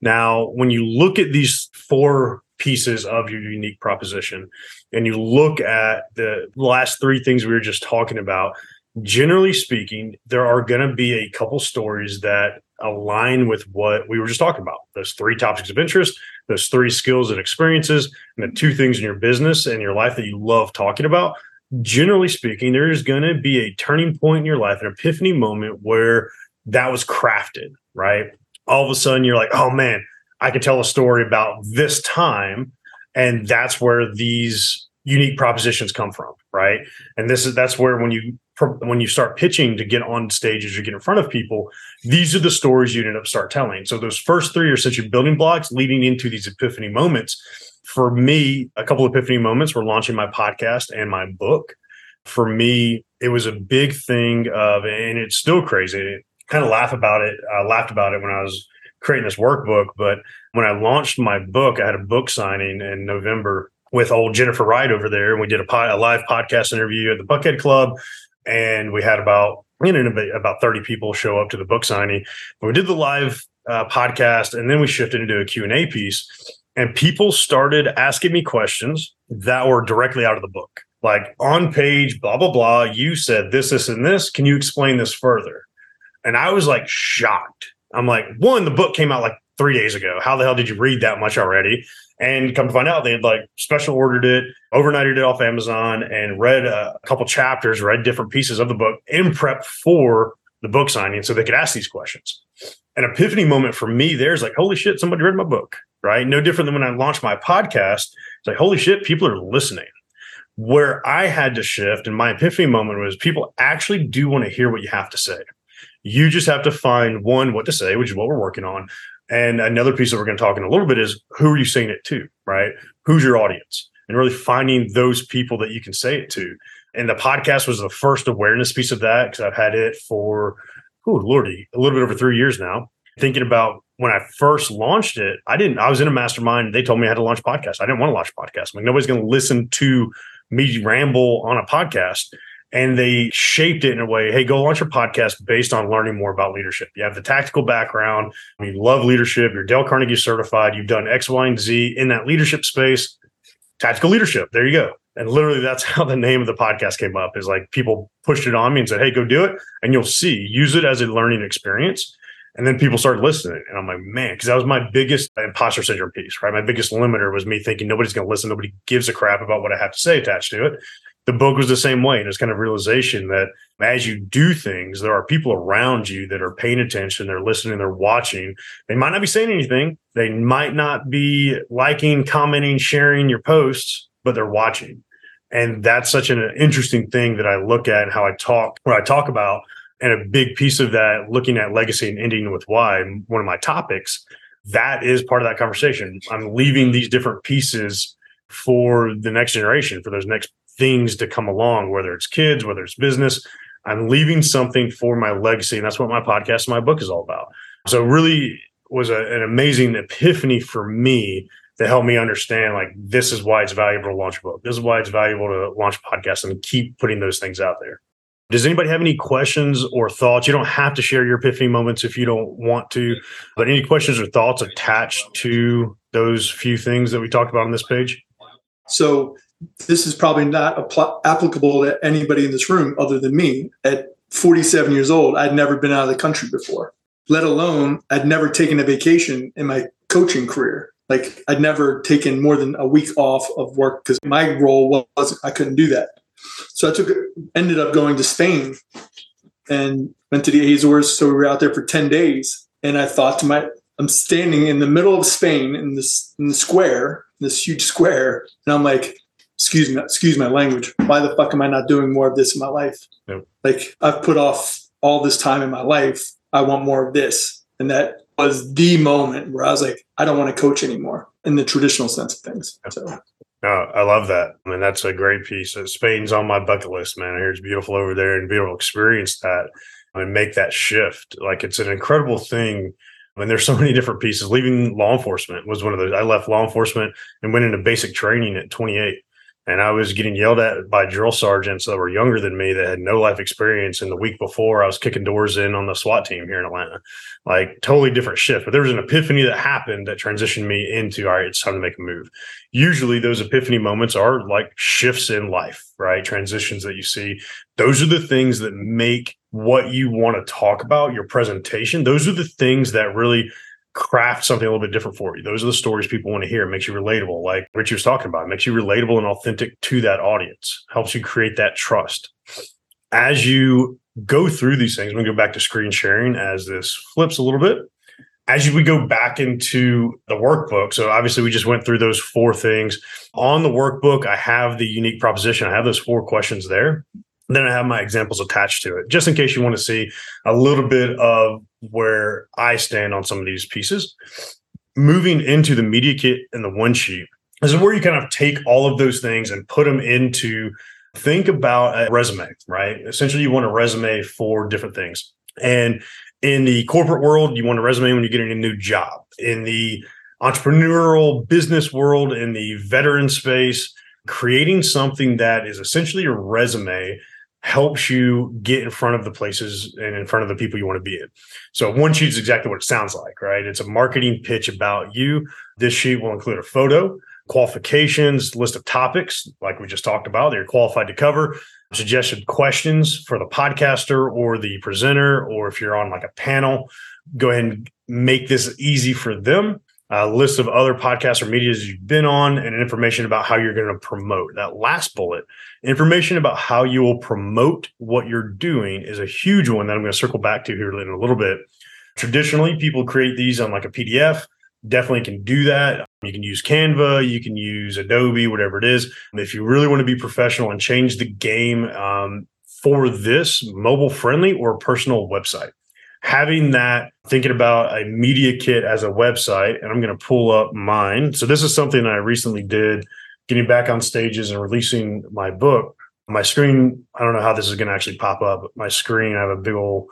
Speaker 1: Now, when you look at these four pieces of your unique proposition, and you look at the last three things we were just talking about, generally speaking, there are going to be a couple stories that align with what we were just talking about those three topics of interest, those three skills and experiences, and the two things in your business and your life that you love talking about. Generally speaking, there is going to be a turning point in your life, an epiphany moment where that was crafted, right? All of a sudden, you're like, oh man, I can tell a story about this time and that's where these unique propositions come from right? And this is that's where when you when you start pitching to get on stages or get in front of people these are the stories you end up start telling. So those first three are a building blocks leading into these epiphany moments. For me a couple of epiphany moments were launching my podcast and my book. For me it was a big thing of and it's still crazy kind of laugh about it i laughed about it when i was creating this workbook. But when I launched my book, I had a book signing in November with old Jennifer Wright over there, and we did a, a live podcast interview at the Buckhead Club, and we had about you know about thirty people show up to the book signing. But we did the live uh, podcast, and then we shifted into a Q and A piece. and people started asking me questions that were directly out of the book. Like on page, blah, blah, blah, you said this, this, and this. Can you explain this further? And I was like shocked. I'm like, one, the book came out like three days ago. How the hell did you read that much already? And come to find out, they had like special ordered it, overnighted it off Amazon, and read a couple chapters, read different pieces of the book in prep for the book signing so they could ask these questions. An epiphany moment for me there's like, holy shit, somebody read my book, right? No different than when I launched my podcast. It's like, holy shit, people are listening. Where I had to shift and my epiphany moment was people actually do want to hear what you have to say. You just have to find one, what to say, which is what we're working on. And another piece that we're going to talk in a little bit is who are you saying it to, right? Who's your audience? And really finding those people that you can say it to. And the podcast was the first awareness piece of that because I've had it for, oh, Lordy, a little bit over three years now. Thinking about when I first launched it, I didn't, I was in a mastermind. They told me I had to launch podcast. I didn't want to launch podcast. I'm like, nobody's going to listen to me ramble on a podcast and they shaped it in a way hey go launch your podcast based on learning more about leadership. You have the tactical background you love leadership you're dale carnegie certified you've done x y and z in that leadership space. Tactical leadership there you go. And literally that's how the name of the podcast came up is like people pushed it on me and said hey go do it and you'll see use it as a learning experience. And then people started listening and i'm like man because that was my biggest imposter syndrome piece right? My biggest limiter was me thinking nobody's going to listen nobody gives a crap about what i have to say attached to it the book was the same way. And it's kind of realization that as you do things, there are people around you that are paying attention, they're listening, they're watching. They might not be saying anything, they might not be liking, commenting, sharing your posts, but they're watching. And that's such an interesting thing that I look at and how I talk, where I talk about. And a big piece of that, looking at legacy and ending with why, one of my topics, that is part of that conversation. I'm leaving these different pieces for the next generation, for those next things to come along, whether it's kids, whether it's business. I'm leaving something for my legacy. And that's what my podcast and my book is all about. So really was a, an amazing epiphany for me to help me understand like this is why it's valuable to launch a book. This is why it's valuable to launch a podcast and keep putting those things out there. Does anybody have any questions or thoughts? You don't have to share your epiphany moments if you don't want to, but any questions or thoughts attached to those few things that we talked about on this page?
Speaker 2: So this is probably not apl- applicable to anybody in this room other than me. At 47 years old, I'd never been out of the country before, let alone I'd never taken a vacation in my coaching career. Like I'd never taken more than a week off of work because my role was I couldn't do that. So I took ended up going to Spain and went to the Azores. So we were out there for 10 days. And I thought to my I'm standing in the middle of Spain in this in the square, this huge square, and I'm like, excuse me, excuse my language. Why the fuck am I not doing more of this in my life? Yep. Like I've put off all this time in my life. I want more of this. And that was the moment where I was like, I don't want to coach anymore in the traditional sense of things. So
Speaker 1: no, I love that. I mean, that's a great piece. Spain's on my bucket list, man. I hear it's beautiful over there and be able to experience that and make that shift. Like it's an incredible thing. I mean, there's so many different pieces. Leaving law enforcement was one of those. I left law enforcement and went into basic training at 28 and I was getting yelled at by drill sergeants that were younger than me that had no life experience. And the week before, I was kicking doors in on the SWAT team here in Atlanta, like totally different shift. But there was an epiphany that happened that transitioned me into all right, it's time to make a move. Usually, those epiphany moments are like shifts in life, right? Transitions that you see. Those are the things that make what you want to talk about, your presentation. Those are the things that really craft something a little bit different for you. Those are the stories people want to hear. It makes you relatable, like Richie was talking about. It makes you relatable and authentic to that audience. Helps you create that trust. As you go through these things, we go back to screen sharing as this flips a little bit. As we go back into the workbook, so obviously we just went through those four things. On the workbook, I have the unique proposition. I have those four questions there. Then I have my examples attached to it, just in case you want to see a little bit of where I stand on some of these pieces. Moving into the media kit and the one sheet, this is where you kind of take all of those things and put them into think about a resume, right? Essentially, you want a resume for different things. And in the corporate world, you want a resume when you're getting a new job. In the entrepreneurial business world, in the veteran space, creating something that is essentially a resume helps you get in front of the places and in front of the people you want to be in. So one sheet is exactly what it sounds like, right? It's a marketing pitch about you. This sheet will include a photo, qualifications, list of topics, like we just talked about, that you're qualified to cover, suggested questions for the podcaster or the presenter, or if you're on like a panel, go ahead and make this easy for them. A list of other podcasts or medias you've been on and information about how you're going to promote. That last bullet, information about how you will promote what you're doing is a huge one that I'm going to circle back to here in a little bit. Traditionally, people create these on like a PDF. Definitely can do that. You can use Canva, you can use Adobe, whatever it is. If you really want to be professional and change the game um, for this mobile friendly or personal website, having that thinking about a media kit as a website and i'm going to pull up mine. So this is something i recently did getting back on stages and releasing my book. My screen i don't know how this is going to actually pop up my screen i have a big old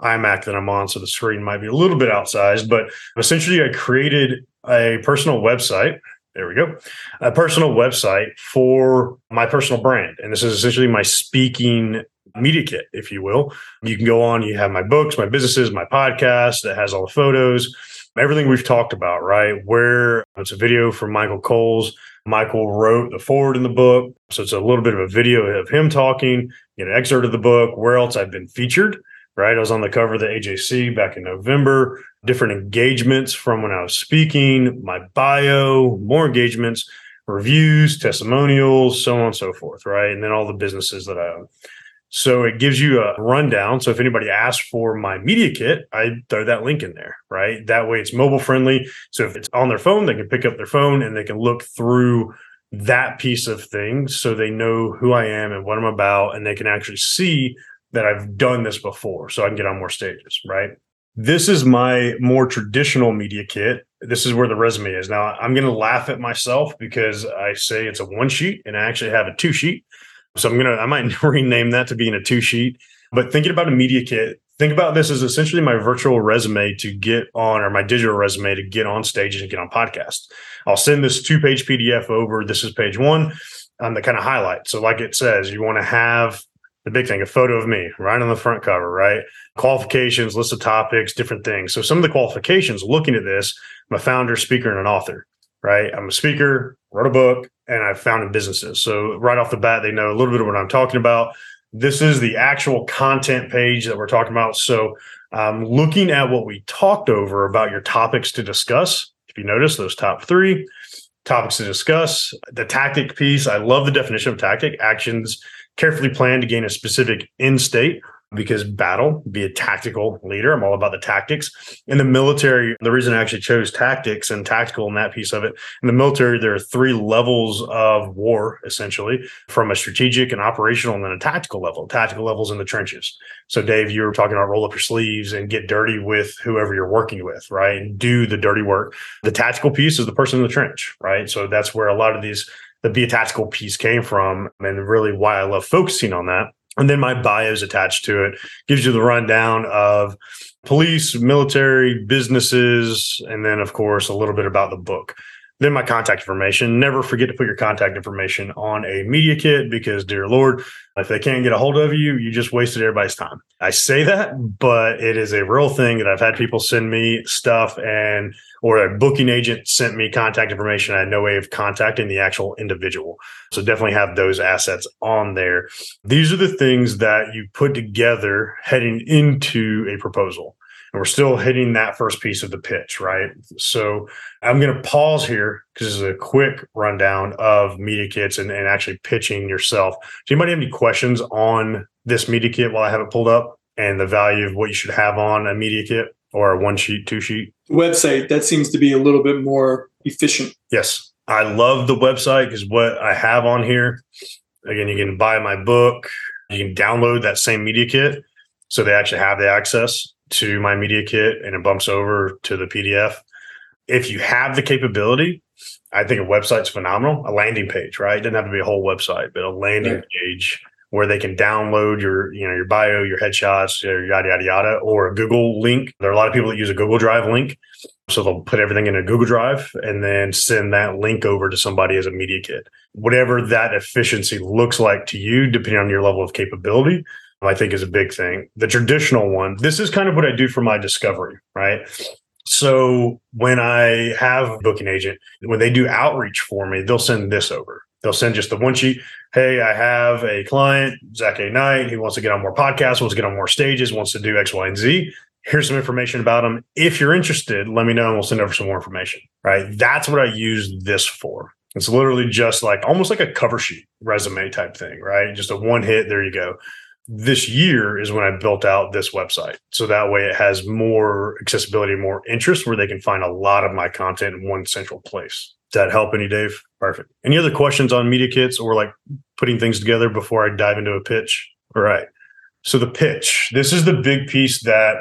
Speaker 1: imac that i'm on so the screen might be a little bit outsized but essentially i created a personal website. There we go. A personal website for my personal brand and this is essentially my speaking media kit, if you will. You can go on, you have my books, my businesses, my podcast that has all the photos, everything we've talked about, right? Where it's a video from Michael Coles. Michael wrote the foreword in the book. So it's a little bit of a video of him talking, get an excerpt of the book, where else I've been featured, right? I was on the cover of the AJC back in November, different engagements from when I was speaking, my bio, more engagements, reviews, testimonials, so on and so forth, right? And then all the businesses that I own. So it gives you a rundown. So if anybody asks for my media kit, I throw that link in there, right? That way it's mobile friendly. So if it's on their phone, they can pick up their phone and they can look through that piece of things so they know who I am and what I'm about and they can actually see that I've done this before so I can get on more stages, right? This is my more traditional media kit. This is where the resume is. Now I'm going to laugh at myself because I say it's a one sheet and I actually have a two sheet so I'm gonna I might rename that to being a two sheet. But thinking about a media kit, think about this as essentially my virtual resume to get on or my digital resume to get on stage and get on podcasts. I'll send this two page PDF over. This is page one um, on the kind of highlight. So like it says, you want to have the big thing, a photo of me right on the front cover, right? Qualifications, list of topics, different things. So some of the qualifications looking at this, I'm a founder, speaker, and an author, right? I'm a speaker, wrote a book, and I've founded businesses. So right off the bat, they know a little bit of what I'm talking about. This is the actual content page that we're talking about. So um, looking at what we talked over about your topics to discuss. If you notice those top three topics to discuss, the tactic piece, I love the definition of tactic actions carefully planned to gain a specific end state because battle, be a tactical leader. I'm all about the tactics. In the military, the reason I actually chose tactics and tactical in that piece of it, in the military, there are three levels of war, essentially, from a strategic and operational and then a tactical level. Tactical levels in the trenches. So, Dave, you were talking about roll up your sleeves and get dirty with whoever you're working with, right? And do the dirty work. The tactical piece is the person in the trench, right? So that's where a lot of these the be a tactical piece came from and really why I love focusing on that and then my bio is attached to it, gives you the rundown of police, military, businesses, and then, of course, a little bit about the book. Then my contact information. Never forget to put your contact information on a media kit because, dear Lord, if they can't get a hold of you, you just wasted everybody's time. I say that, but it is a real thing that I've had people send me stuff and or a booking agent sent me contact information. I had no way of contacting the actual individual. So definitely have those assets on there. These are the things that you put together heading into a proposal and we're still hitting that first piece of the pitch, right? So I'm going to pause here because this is a quick rundown of media kits and, and actually pitching yourself. Do anybody have any questions on this media kit while I have it pulled up and the value of what you should have on a media kit or a one sheet, two sheet?
Speaker 2: Website, that seems to be a little bit more efficient.
Speaker 1: Yes. I love the website because what I have on here, again, you can buy my book, you can download that same media kit. So they actually have the access to my media kit and it bumps over to the PDF. If you have the capability, I think a website's phenomenal. A landing page, right? It doesn't have to be a whole website, but a landing right. page where they can download your, you know, your bio, your headshots, your yada yada yada, or a Google link. There are a lot of people that use a Google Drive link So they'll put everything in a Google Drive and then send that link over to somebody as a media kit. Whatever that efficiency looks like to you, depending on your level of capability, I think is a big thing. The traditional one, this is kind of what I do for my discovery, right? So when I have a booking agent, when they do outreach for me, they'll send this over. They'll send just the one sheet. Hey, I have a client, Zach A. Knight. He wants to get on more podcasts, wants to get on more stages, wants to do X, Y, and Z. Here's some information about him. If you're interested, let me know and we'll send over some more information. Right. That's what I use this for. It's literally just like almost like a cover sheet resume type thing, right? Just a one hit. There you go this year is when I built out this website. So that way it has more accessibility, more interest where they can find a lot of my content in one central place. Does that help any, Dave? Perfect. Any other questions on media kits or like putting things together before I dive into a pitch? All right. So the pitch, this is the big piece that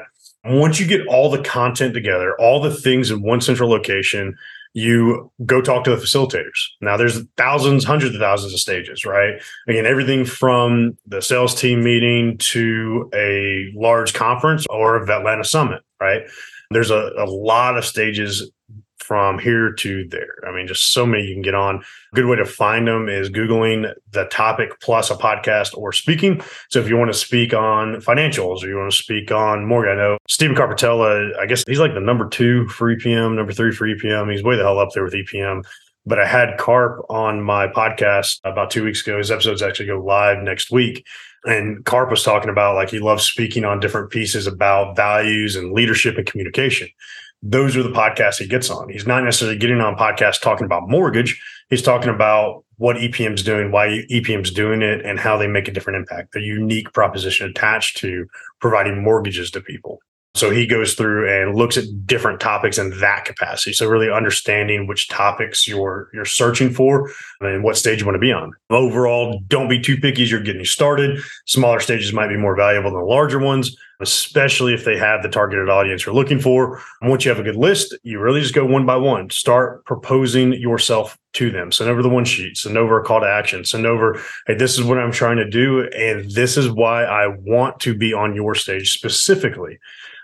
Speaker 1: once you get all the content together, all the things in one central location, you go talk to the facilitators. Now there's thousands, hundreds of thousands of stages, right? Again, everything from the sales team meeting to a large conference or a Atlanta summit, right? There's a, a lot of stages from here to there. I mean, just so many you can get on. A good way to find them is Googling the topic plus a podcast or speaking. So if you want to speak on financials or you want to speak on mortgage, I know Stephen Carpatella, I guess he's like the number two for EPM, number three for EPM. He's way the hell up there with EPM. But I had Carp on my podcast about two weeks ago. His episodes actually go live next week. And Carp was talking about like he loves speaking on different pieces about values and leadership and communication those are the podcasts he gets on. He's not necessarily getting on podcasts talking about mortgage. He's talking about what EPM's doing, why EPM's doing it, and how they make a different impact. The unique proposition attached to providing mortgages to people. So he goes through and looks at different topics in that capacity. So really understanding which topics you're you're searching for and what stage you want to be on. Overall, don't be too picky as you're getting started. Smaller stages might be more valuable than larger ones, especially if they have the targeted audience you're looking for. And once you have a good list, you really just go one by one. Start proposing yourself to them. Send over the one sheet, send over a call to action, send over, hey, this is what I'm trying to do. And this is why I want to be on your stage specifically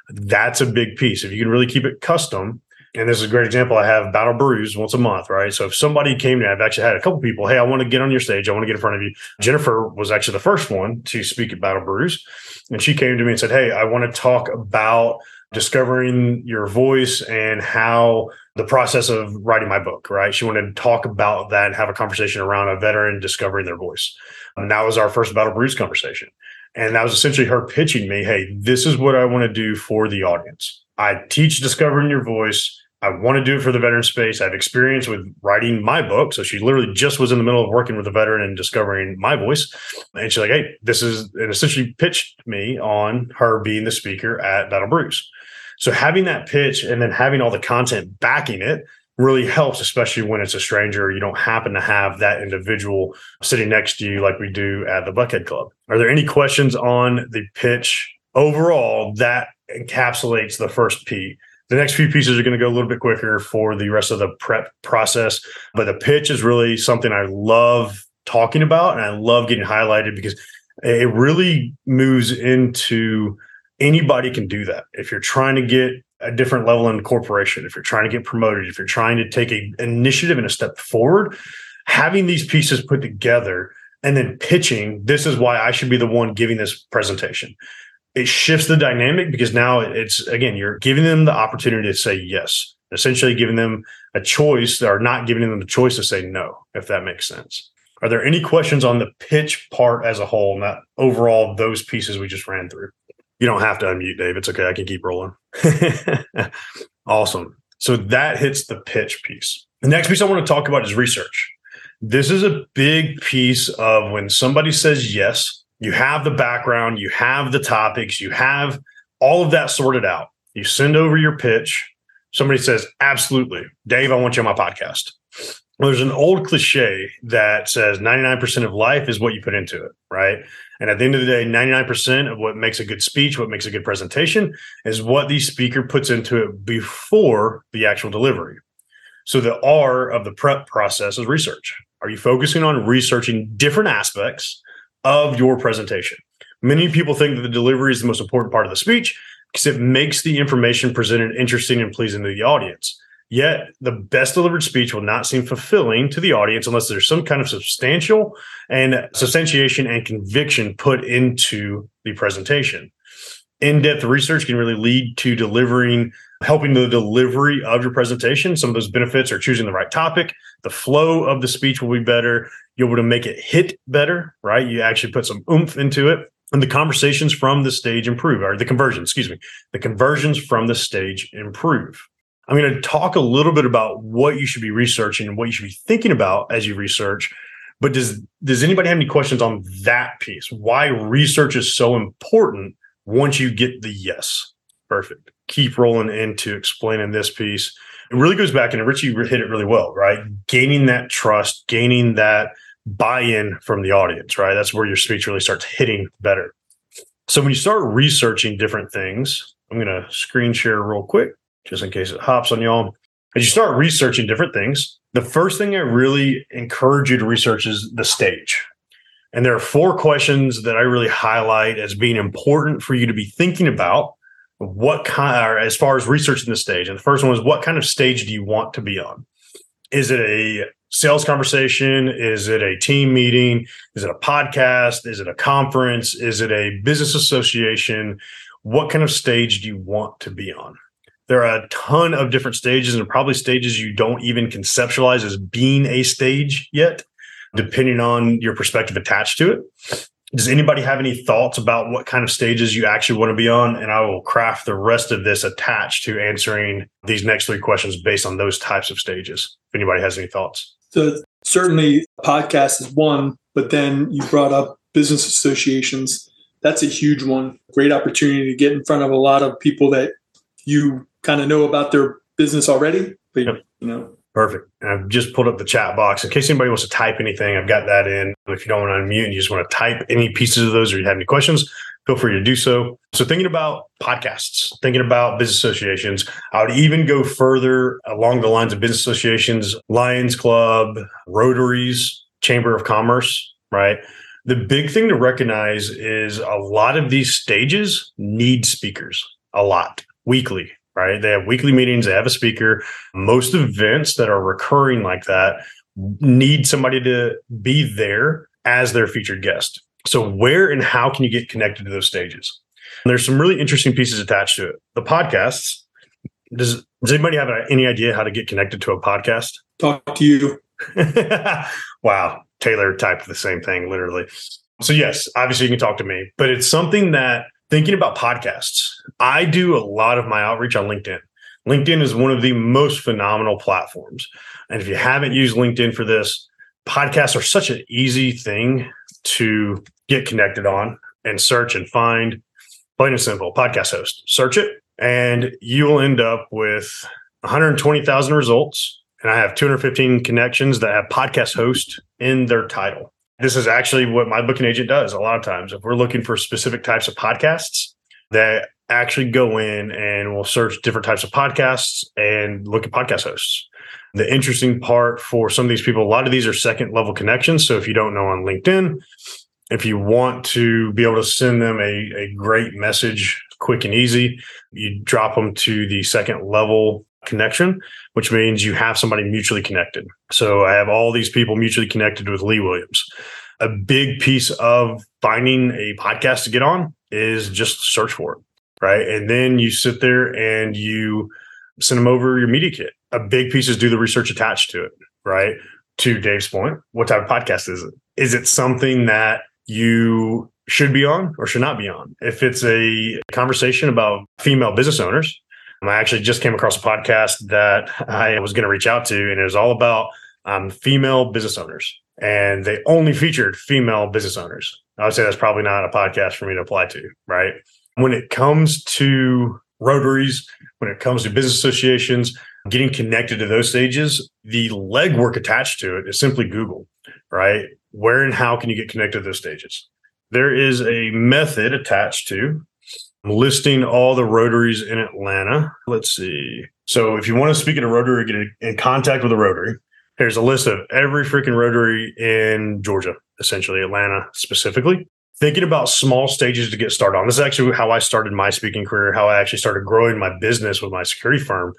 Speaker 1: that's a big piece. If you can really keep it custom, and this is a great example. I have Battle Brews once a month, right? So if somebody came to me, I've actually had a couple people, hey, I want to get on your stage. I want to get in front of you. Jennifer was actually the first one to speak at Battle Brews. And she came to me and said, Hey, I want to talk about discovering your voice and how the process of writing my book, right? She wanted to talk about that and have a conversation around a veteran discovering their voice. And that was our first Battle Brews conversation. And that was essentially her pitching me, hey, this is what I want to do for the audience. I teach discovering your voice. I want to do it for the veteran space. I have experience with writing my book. So she literally just was in the middle of working with a veteran and discovering my voice. And she's like, hey, this is, and essentially pitched me on her being the speaker at Battle Brews. So having that pitch and then having all the content backing it really helps, especially when it's a stranger. You don't happen to have that individual sitting next to you like we do at the Buckhead Club. Are there any questions on the pitch? Overall, that encapsulates the first P. The next few pieces are going to go a little bit quicker for the rest of the prep process, but the pitch is really something I love talking about and I love getting highlighted because it really moves into anybody can do that. If you're trying to get a different level in corporation, if you're trying to get promoted, if you're trying to take a initiative and a step forward, having these pieces put together and then pitching, this is why I should be the one giving this presentation. It shifts the dynamic because now it's again, you're giving them the opportunity to say yes, essentially giving them a choice or not giving them the choice to say no, if that makes sense. Are there any questions on the pitch part as a whole, not overall those pieces we just ran through? You don't have to unmute, Dave. It's okay. I can keep rolling. awesome. So that hits the pitch piece. The next piece I want to talk about is research. This is a big piece of when somebody says yes, you have the background, you have the topics, you have all of that sorted out. You send over your pitch. Somebody says, Absolutely. Dave, I want you on my podcast. Well, there's an old cliche that says 99% of life is what you put into it, right? And at the end of the day, 99% of what makes a good speech, what makes a good presentation is what the speaker puts into it before the actual delivery. So the R of the prep process is research. Are you focusing on researching different aspects of your presentation? Many people think that the delivery is the most important part of the speech because it makes the information presented interesting and pleasing to the audience. Yet the best delivered speech will not seem fulfilling to the audience unless there's some kind of substantial and substantiation and conviction put into the presentation. In depth research can really lead to delivering, helping the delivery of your presentation. Some of those benefits are choosing the right topic, the flow of the speech will be better. You're able to make it hit better, right? You actually put some oomph into it. And the conversations from the stage improve, or the conversions, excuse me, the conversions from the stage improve. I'm going to talk a little bit about what you should be researching and what you should be thinking about as you research. But does does anybody have any questions on that piece? Why research is so important once you get the yes? Perfect. Keep rolling into explaining this piece. It really goes back, and Richie hit it really well, right? Gaining that trust, gaining that buy-in from the audience, right? That's where your speech really starts hitting better. So when you start researching different things, I'm going to screen share real quick just in case it hops on y'all. As you start researching different things, the first thing I really encourage you to research is the stage. And there are four questions that I really highlight as being important for you to be thinking about what kind as far as researching the stage. And the first one is what kind of stage do you want to be on? Is it a sales conversation? Is it a team meeting? Is it a podcast? Is it a conference? Is it a business association? What kind of stage do you want to be on? There are a ton of different stages and probably stages you don't even conceptualize as being a stage yet, depending on your perspective attached to it. Does anybody have any thoughts about what kind of stages you actually want to be on? And I will craft the rest of this attached to answering these next three questions based on those types of stages. If anybody has any thoughts.
Speaker 2: So certainly podcast is one, but then you brought up business associations. That's a huge one. Great opportunity to get in front of a lot of people that you kind of know about their business already, but yep. you know.
Speaker 1: Perfect. And I've just pulled up the chat box in case anybody wants to type anything. I've got that in. If you don't want to unmute and you just want to type any pieces of those or you have any questions, feel free to do so. So, thinking about podcasts, thinking about business associations, I would even go further along the lines of business associations, Lions Club, Rotaries, Chamber of Commerce, right? The big thing to recognize is a lot of these stages need speakers a lot weekly, right? They have weekly meetings, they have a speaker. Most events that are recurring like that need somebody to be there as their featured guest. So, where and how can you get connected to those stages? And there's some really interesting pieces attached to it. The podcasts. Does Does anybody have any idea how to get connected to a podcast?
Speaker 2: Talk to you.
Speaker 1: wow, Taylor typed the same thing literally. So yes, obviously you can talk to me, but it's something that thinking about podcasts, I do a lot of my outreach on LinkedIn. LinkedIn is one of the most phenomenal platforms. And if you haven't used LinkedIn for this, podcasts are such an easy thing to get connected on and search and find. Plain and simple, podcast host. Search it, and you will end up with 120,000 results. And I have 215 connections that have podcast host in their title. This is actually what my booking agent does a lot of times. If we're looking for specific types of podcasts, that actually go in and we'll search different types of podcasts and look at podcast hosts. The interesting part for some of these people, a lot of these are second level connections. So if you don't know on LinkedIn, if you want to be able to send them a, a great message quick and easy, you drop them to the second level connection, which means you have somebody mutually connected. So I have all these people mutually connected with Lee Williams. A big piece of finding a podcast to get on is just search for it, right? And then you sit there and you send them over your media kit. A big piece is do the research attached to it, right? To Dave's point, what type of podcast is it? Is it something that you should be on or should not be on? If it's a conversation about female business owners, I actually just came across a podcast that I was going to reach out to, and it was all about um, female business owners. And they only featured female business owners. I would say that's probably not a podcast for me to apply to, right? When it comes to rotaries, when it comes to business associations, getting connected to those stages, the legwork attached to it is simply Google, right? Where and how can you get connected to those stages? There is a method attached to listing all the rotaries in Atlanta. Let's see. So if you want to speak at a rotary, get in contact with a rotary. There's a list of every freaking rotary in Georgia, essentially Atlanta specifically. Thinking about small stages to get started on. This is actually how I started my speaking career, how I actually started growing my business with my security firm.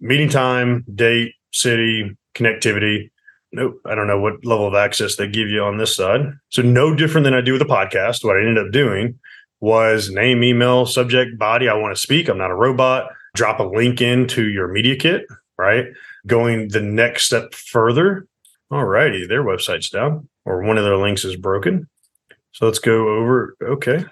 Speaker 1: Meeting time, date, city, connectivity. Nope. I don't know what level of access they give you on this side. So no different than I do with a podcast. What I ended up doing was name, email, subject, body. I want to speak. I'm not a robot. Drop a link into your media kit, right? Going the next step further. All righty, their website's down or one of their links is broken. So let's go over. Okay.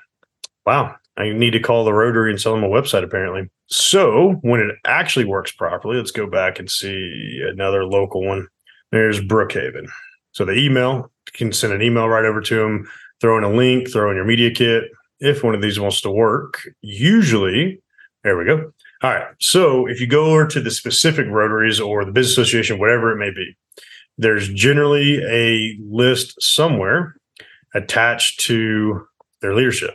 Speaker 1: Wow. I need to call the Rotary and sell them a website, apparently. So when it actually works properly, let's go back and see another local one. There's Brookhaven. So the email you can send an email right over to them, throw in a link, throw in your media kit. If one of these wants to work, usually, there we go. All right. So if you go over to the specific Rotaries or the business association, whatever it may be, there's generally a list somewhere attached to their leadership.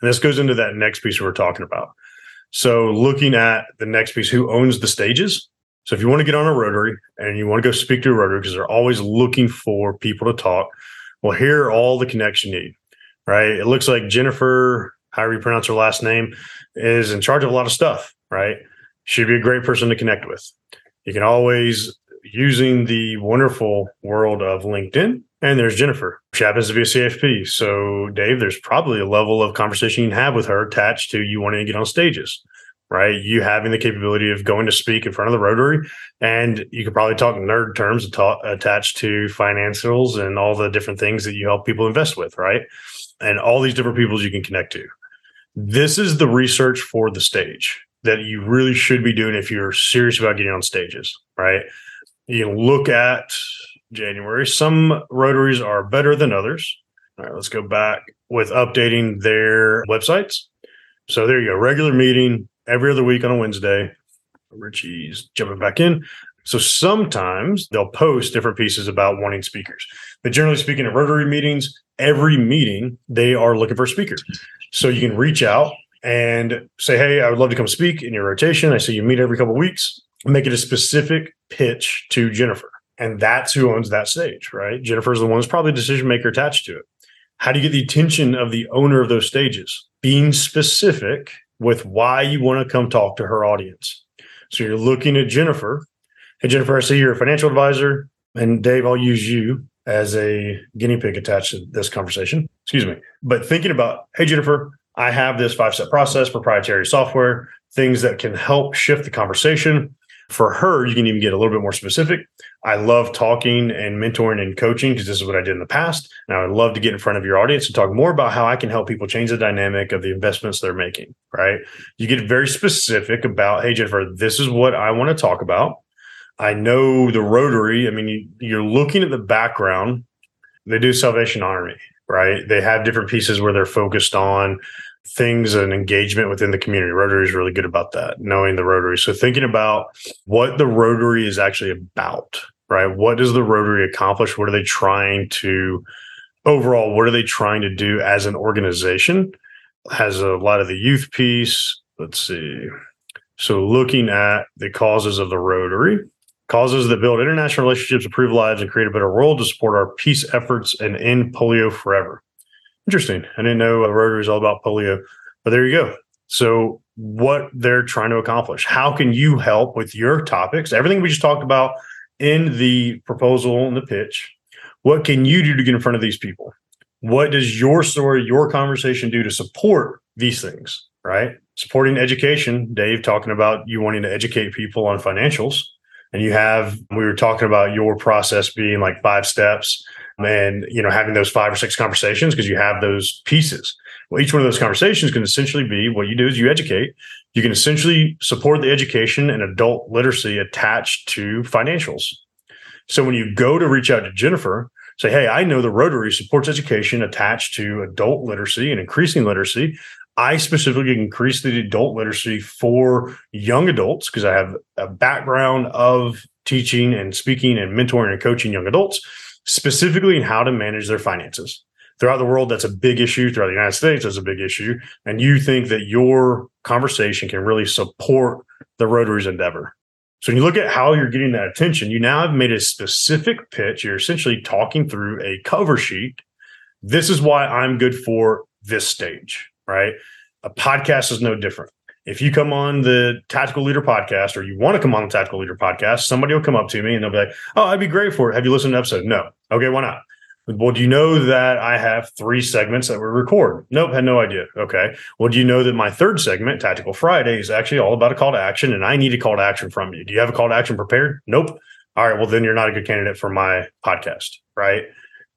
Speaker 1: And this goes into that next piece we are talking about. So, looking at the next piece, who owns the stages? So, if you want to get on a Rotary and you want to go speak to a Rotary, because they're always looking for people to talk, well, here are all the connects you need, right? It looks like Jennifer, however you pronounce her last name, is in charge of a lot of stuff, right? She'd be a great person to connect with. You can always using the wonderful world of LinkedIn. And there's Jennifer. She happens to be a CFP. So, Dave, there's probably a level of conversation you can have with her attached to you wanting to get on stages, right? You having the capability of going to speak in front of the Rotary. And you could probably talk nerd terms attached to financials and all the different things that you help people invest with, right? And all these different people you can connect to. This is the research for the stage that you really should be doing if you're serious about getting on stages, right? you look at January. Some rotaries are better than others. All right, let's go back with updating their websites. So there you go. Regular meeting every other week on a Wednesday. Richie's jumping back in. So sometimes they'll post different pieces about wanting speakers. But generally speaking, at Rotary meetings, every meeting they are looking for speakers. So you can reach out and say, "Hey, I would love to come speak in your rotation." I see you meet every couple weeks make it a specific pitch to Jennifer. And that's who owns that stage, right? Jennifer's the one who's probably decision maker attached to it. How do you get the attention of the owner of those stages? Being specific with why you want to come talk to her audience. So you're looking at Jennifer. Hey, Jennifer, I see you're a financial advisor. And Dave, I'll use you as a guinea pig attached to this conversation. Excuse me. But thinking about, hey, Jennifer, I have this five step process, proprietary software, things that can help shift the conversation. For her, you can even get a little bit more specific. I love talking and mentoring and coaching because this is what I did in the past. And I would love to get in front of your audience and talk more about how I can help people change the dynamic of the investments they're making. Right. You get very specific about, hey, Jennifer, this is what I want to talk about. I know the Rotary. I mean, you, are looking at the background. They do Salvation Army, right? They have different pieces where they're focused on things and engagement within the community. Rotary is really good about that, knowing the Rotary. So thinking about what the Rotary is actually about, right? What does the Rotary accomplish? What are they trying to overall, what are they trying to do as an organization? Has a lot of the youth piece. Let's see. So looking at the causes of the Rotary, causes that build international relationships, improve lives, and create a better world to support our peace efforts and end polio forever. Interesting. I didn't know a Rotary is all about polio, but there you go. So, what they're trying to accomplish. How can you help with your topics? Everything we just talked about in the proposal and the pitch. What can you do to get in front of these people? What does your story, your conversation do to support these things, right? Supporting education, Dave talking about you wanting to educate people on financials. And you have, we were talking about your process being like five steps and you know having those five or six conversations because you have those pieces. Well each one of those conversations can essentially be what you do is you educate. You can essentially support the education and adult literacy attached to financials. So when you go to reach out to jennifer say hey i know the rotary supports education attached to adult literacy and increasing literacy. I specifically increase the adult literacy for young adults because I have a background of teaching and speaking and mentoring and coaching young adults specifically in how to manage their finances. Throughout the world, that's a big issue. Throughout the United States, that's a big issue. And you think that your conversation can really support the Rotary's endeavor. So when you look at how you're getting that attention, you now have made a specific pitch. You're essentially talking through a cover sheet this is why I'm good for this stage, right? A podcast is no different. If you come on the Tactical Leader podcast or you want to come on the Tactical Leader podcast, somebody will come up to me and they'll be like, Oh, I'd be great for it. Have you listened to the episode? No. Okay, why not? Well, do you know that I have three segments that we record? Nope, had no idea. Okay. Well, do you know that my third segment, Tactical Friday, is actually all about a call to action and I need a call to action from you? Do you have a call to action prepared? Nope. All right. Well, then you're not a good candidate for my podcast, right?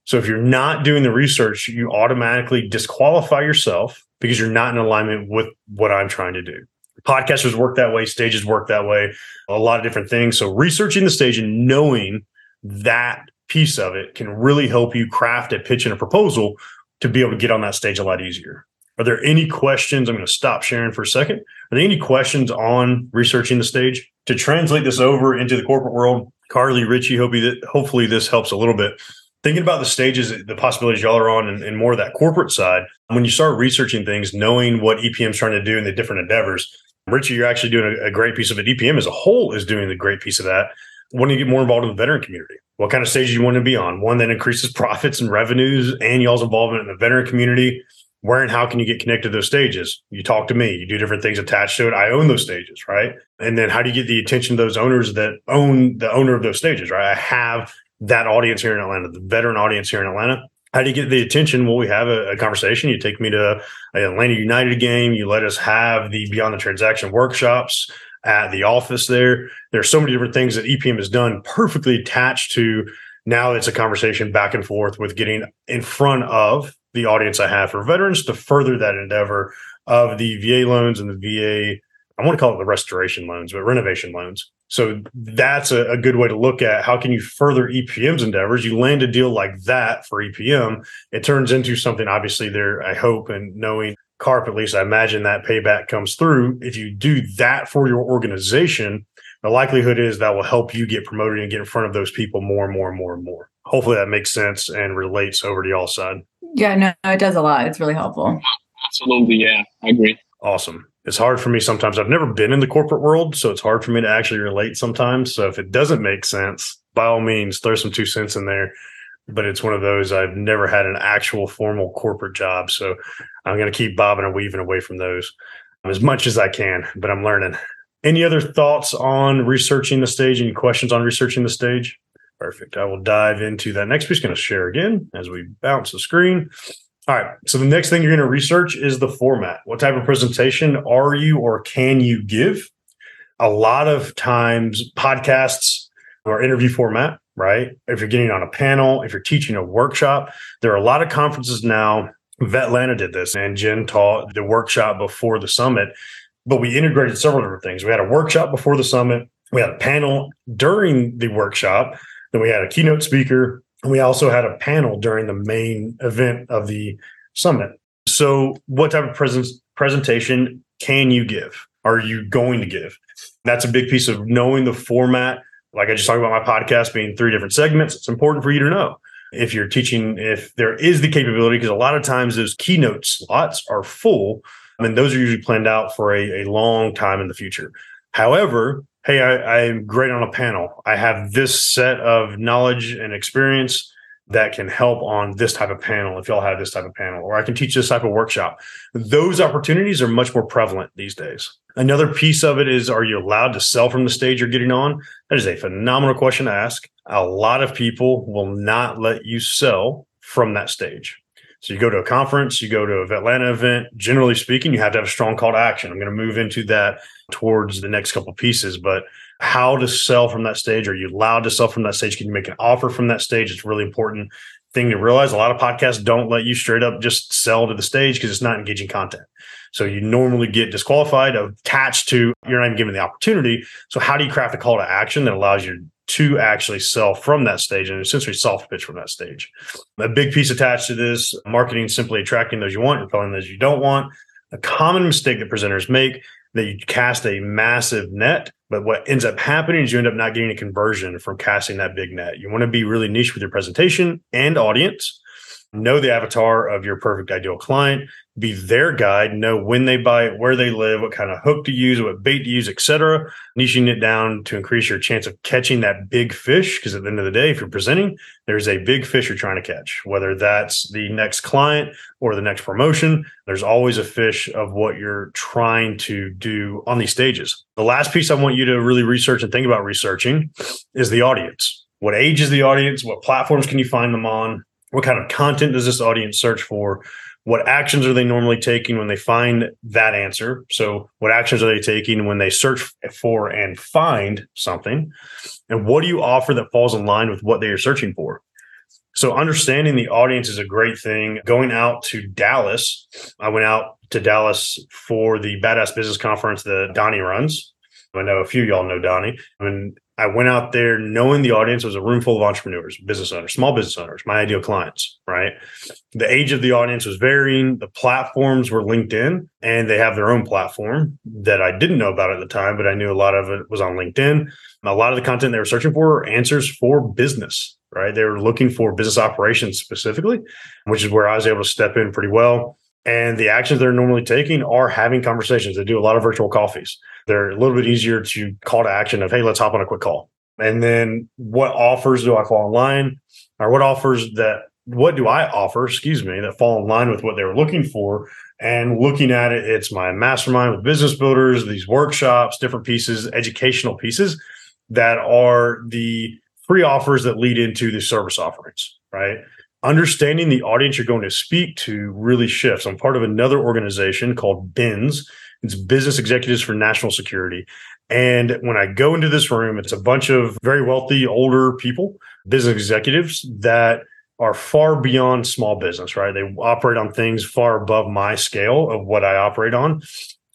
Speaker 1: So if you're not doing the research, you automatically disqualify yourself because you're not in alignment with what I'm trying to do. Podcasters work that way, stages work that way, a lot of different things. So researching the stage and knowing that piece of it can really help you craft a pitch and a proposal to be able to get on that stage a lot easier. Are there any questions? I'm going to stop sharing for a second. Are there any questions on researching the stage? To translate this over into the corporate world, Carly, Richie, hopefully, hopefully this helps a little bit thinking about the stages, the possibilities y'all are on, and, and, more of that corporate side. When you start researching things, knowing what EPM is trying to do in the different endeavors, Richie, you're actually doing a, a, great piece of it. EPM as a whole is doing a great piece of that. When you get more involved in the veteran community, what kind of stage do you want to be on? One that increases profits and revenues, and y'all's involvement in the veteran community. Where and how can you get connected to those stages? You talk to me, you do different things attached to it. I own those stages, right? And then how do you get the attention of those owners that own the owner of those stages, right? I have that audience here in Atlanta, the veteran audience here in Atlanta. How do you get the attention? Well, we have a, a conversation. You take me to Atlanta United game. You let us have the Beyond the Transaction workshops at the office there. There's so many different things that EPM has done perfectly attached to now it's a conversation back and forth with getting in front of the audience I have for veterans to further that endeavor of the VA loans and the VA I want to call it the restoration loans, but renovation loans. So that's a, a, good way to look at how can you further EPM's endeavors. You land a deal like that for EPM, it turns into something obviously there, I hope, and knowing CARP, at least I imagine that payback comes through. If you do that for your organization, the likelihood is that will help you get promoted and get in front of those people more and more and more and more. Hopefully that makes sense and relates over to y'all side.
Speaker 4: Yeah, no, it does a lot. It's really helpful.
Speaker 3: Absolutely. Yeah, I agree.
Speaker 1: Awesome it's hard for me sometimes. I've never been in the corporate world, so it's hard for me to actually relate sometimes. So if it doesn't make sense, by all means, throw some two cents in there. But it's one of those I've never had an actual formal corporate job. So I'm going to keep bobbing and weaving away from those um, as much as I can, but I'm learning. Any other thoughts on researching the stage? Any questions on researching the stage? Perfect. I will dive into that next piece. Going to share again as we bounce the screen. All right. So the next thing you're going to research is the format. What type of presentation are you or can you give? A lot of times, podcasts or interview format, right? If you're getting on a panel, if you're teaching a workshop, there are a lot of conferences now. Vetlanta did this, and Jen taught the workshop before the summit. But we integrated several different things. We had a workshop before the summit. We had a panel during the workshop. Then we had a keynote speaker we also had a panel during the main event of the summit. So, what type of presentation can you give? Are you going to give? That's a big piece of knowing the format. Like I just talked about my podcast being three different segments. It's important for you to know if you're teaching, if there is the capability, because a lot of times those keynote slots are full. I mean, those are usually planned out for a, a long time in the future. However, hey, I, I'm great on a panel. I have this set of knowledge and experience that can help on this type of panel if y'all have this type of panel, or I can teach this type of workshop. Those opportunities are much more prevalent these days. Another piece of it is are you allowed to sell from the stage you're getting on? That is a phenomenal question to ask. A lot of people will not let you sell from that stage. So you go to a conference, you go to a Atlanta event. Generally speaking, you have to have a strong call to action. I'm going to move into that towards the next couple pieces, but how to sell from that stage? Are you allowed to sell from that stage? Can you make an offer from that stage? It's really important thing to realize. A lot of podcasts don't let you straight up just sell to the stage because it's not engaging content. So you normally get disqualified, attached to you're not even given the opportunity. So how do you craft a call to action that allows you to actually sell from that stage and essentially soft pitch from that stage? A big piece attached to this marketing simply attracting those you want, repelling those you don't want. A common mistake that presenters make that you cast a massive net, but what ends up happening is you end up not getting a conversion from casting that big net. You want to be really niche with your presentation and audience. know the avatar of your perfect ideal client, be their guide, know when they buy it, where they live, what kind of hook to use, what bait to use, etc. Niching it down to increase your chance of catching that big fish. Because at the end of the day, if you're presenting, there's a big fish you're trying to catch, whether that's the next client or the next promotion. There's always a fish of what you're trying to do on these stages. The last piece I want you to really research and think about researching is the audience. What age is the audience? What platforms can you find them on? What kind of content does this audience search for? What actions are they normally taking when they find that answer? So what actions are they taking when they search for and find something? And what do you offer that falls in line with what they are searching for? So understanding the audience is a great thing. Going out to dallas i went out to dallas for the badass business conference that donnie runs. I know a few y'all know donnie. I mean, I went out there knowing the audience was a room full of entrepreneurs, business owners, small business owners, my ideal clients, right? The age of the audience was varying. The platforms were LinkedIn and they have their own platform that I didn't know about at the time, but I knew a lot of it was on LinkedIn. A lot of the content they were searching for were answers for business, right? They were looking for business operations specifically, which is where I was able to step in pretty well. And the actions they're normally taking are having conversations. They do a lot of virtual coffees. They're a little bit easier to call to action of, hey, let's hop on a quick call. And then what offers do I fall in line? Or what offers that what do I offer, excuse me, that fall in line with what they were looking for? And looking at it, it's my mastermind with business builders, these workshops, different pieces, educational pieces that are the free offers that lead into the service offerings, right? Understanding the audience you're going to speak to really shifts. I'm part of another organization called BENS. It's Business Executives for National Security. And when I go into this room, it's a bunch of very wealthy, older people, business executives that are far beyond small business, right? They operate on things far above my scale of what I operate on.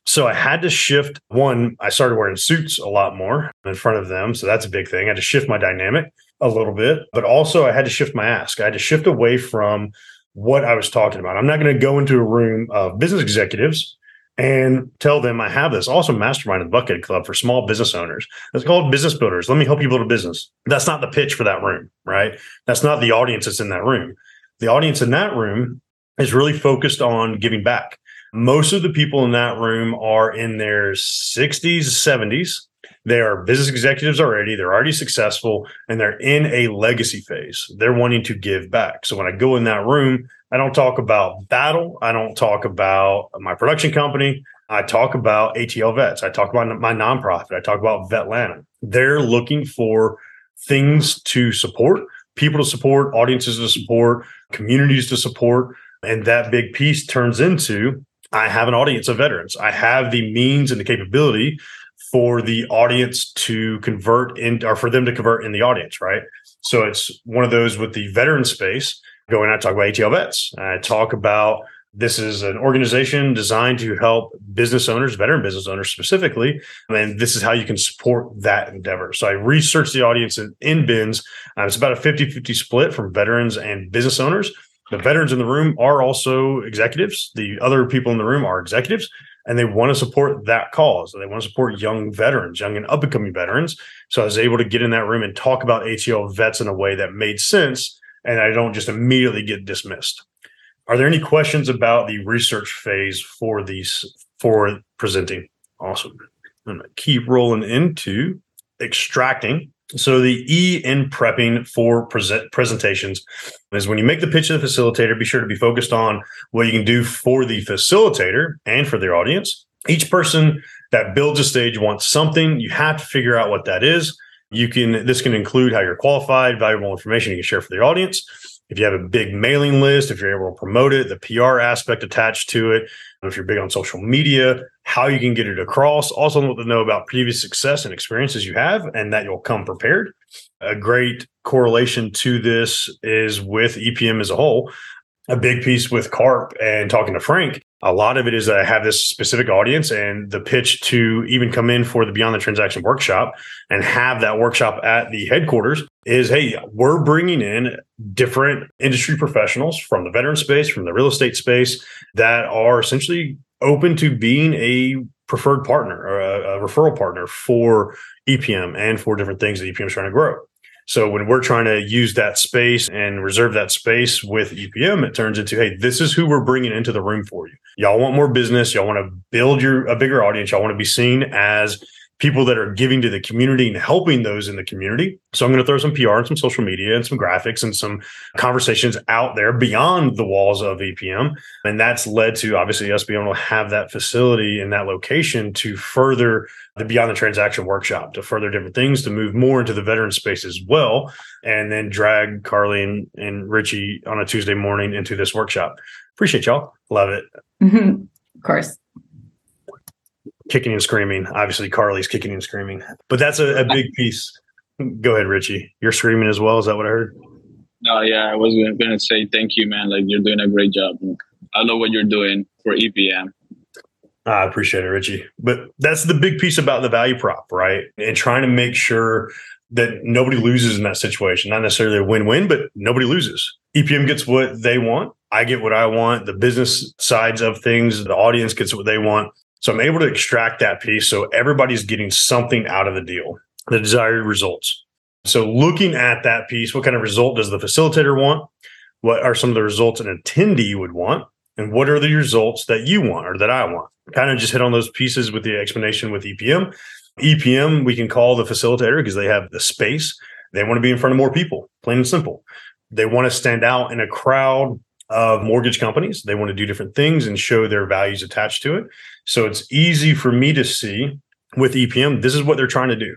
Speaker 1: So I had to shift. One, I started wearing suits a lot more in front of them. So that's a big thing. I had to shift my dynamic a little bit, but also I had to shift my ask. I had to shift away from what I was talking about. I'm not going to go into a room of business executives and tell them I have this awesome mastermind in the Buckhead Club for small business owners. It's called Business Builders. Let me help you build a business. That's not the pitch for that room, right? That's not the audience that's in that room. The audience in that room is really focused on giving back. Most of the people in that room are in their 60s, 70s they are business executives already. They're already successful and they're in a legacy phase. They're wanting to give back. So when I go in that room, I don't talk about battle. I don't talk about my production company. I talk about ATL vets. I talk about my nonprofit. I talk about Vetlanta. They're looking for things to support, people to support, audiences to support, communities to support. And that big piece turns into I have an audience of veterans. I have the means and the capability for the audience to convert in or for them to convert in the audience, right? So it's one of those with the veteran space. Going out talk about ATL vets. I talk about this is an organization designed to help business owners, veteran business owners specifically, and this is how you can support that endeavor. So I researched the audience in, in BENS. Uh, it's about a 50 50 split from veterans and business owners. The veterans in the room are also executives. The other people in the room are executives and they want to support that cause. They want to support young veterans, young and up and coming veterans. So I was able to get in that room and talk about ATL vets in a way that made sense, and I don't just immediately get dismissed. Are there any questions about the research phase for these for presenting? Awesome. I'm gonna keep rolling into extracting so the E in prepping for present presentations is when you make the pitch to the facilitator, be sure to be focused on what you can do for the facilitator and for their audience. Each person that builds a stage wants something. You have to figure out what that is. You can this can include how you're qualified, valuable information you can share for the audience. If you have a big mailing list, if you're able to promote it, the PR aspect attached to it, if you're big on social media, how you can get it across. Also, want to know about previous success and experiences you have, and that you'll come prepared. A great correlation to this is with EPM as a whole. A big piece with Carp and talking to Frank a lot of it is that I have this specific audience and the pitch to even come in for the Beyond the Transaction workshop and have that workshop at the headquarters is hey, we're bringing in different industry professionals from the veteran space, from the real estate space that are essentially open to being a preferred partner or a, a referral partner for EPM and for different things that EPM is trying to grow. So when we're trying to use that space and reserve that space with EPM, it turns into, hey, this is who we're bringing into the room for you. Y'all want more business. Y'all want to build your a bigger audience. Y'all want to be seen as people that are giving to the community and helping those in the community. So I'm going to throw some PR and some social media and some graphics and some conversations out there beyond the walls of EPM. And that's led to obviously us being able to have that facility in that location to further the beyond the transaction workshop to further different things to move more into the veteran space as well and then drag carly and, and richie on a tuesday morning into this workshop appreciate y'all love it mm-hmm.
Speaker 4: of course
Speaker 1: kicking and screaming. Obviously, Carly's kicking and screaming, but that's a, a big piece. Go ahead, Richie. You're screaming as well. Is that what I heard?
Speaker 3: No, yeah, I was going to say thank you, man. Like you're doing a great job. I love what you're doing for EPM.
Speaker 1: I appreciate it, Richie. But that's the big piece about the value prop, right? And trying to make sure that nobody loses in that situation. Not necessarily a win-win, but nobody loses. EPM gets what they want. I get what I want. The business sides of things, the audience gets what they want. So I'm able to extract that piece so everybody's getting something out of the deal, the desired results. So looking at that piece, what kind of result does the facilitator want? What are some of the results an attendee would want? And what are the results that you want or that I want? Kind of just hit on those pieces with the explanation with EPM. EPM, we can call the facilitator because they have the space. They want to be in front of more people, plain and simple. They want to stand out in a crowd of mortgage companies. They want to do different things and show their values attached to it. So it's easy for me to see with EPM, this is what they're trying to do.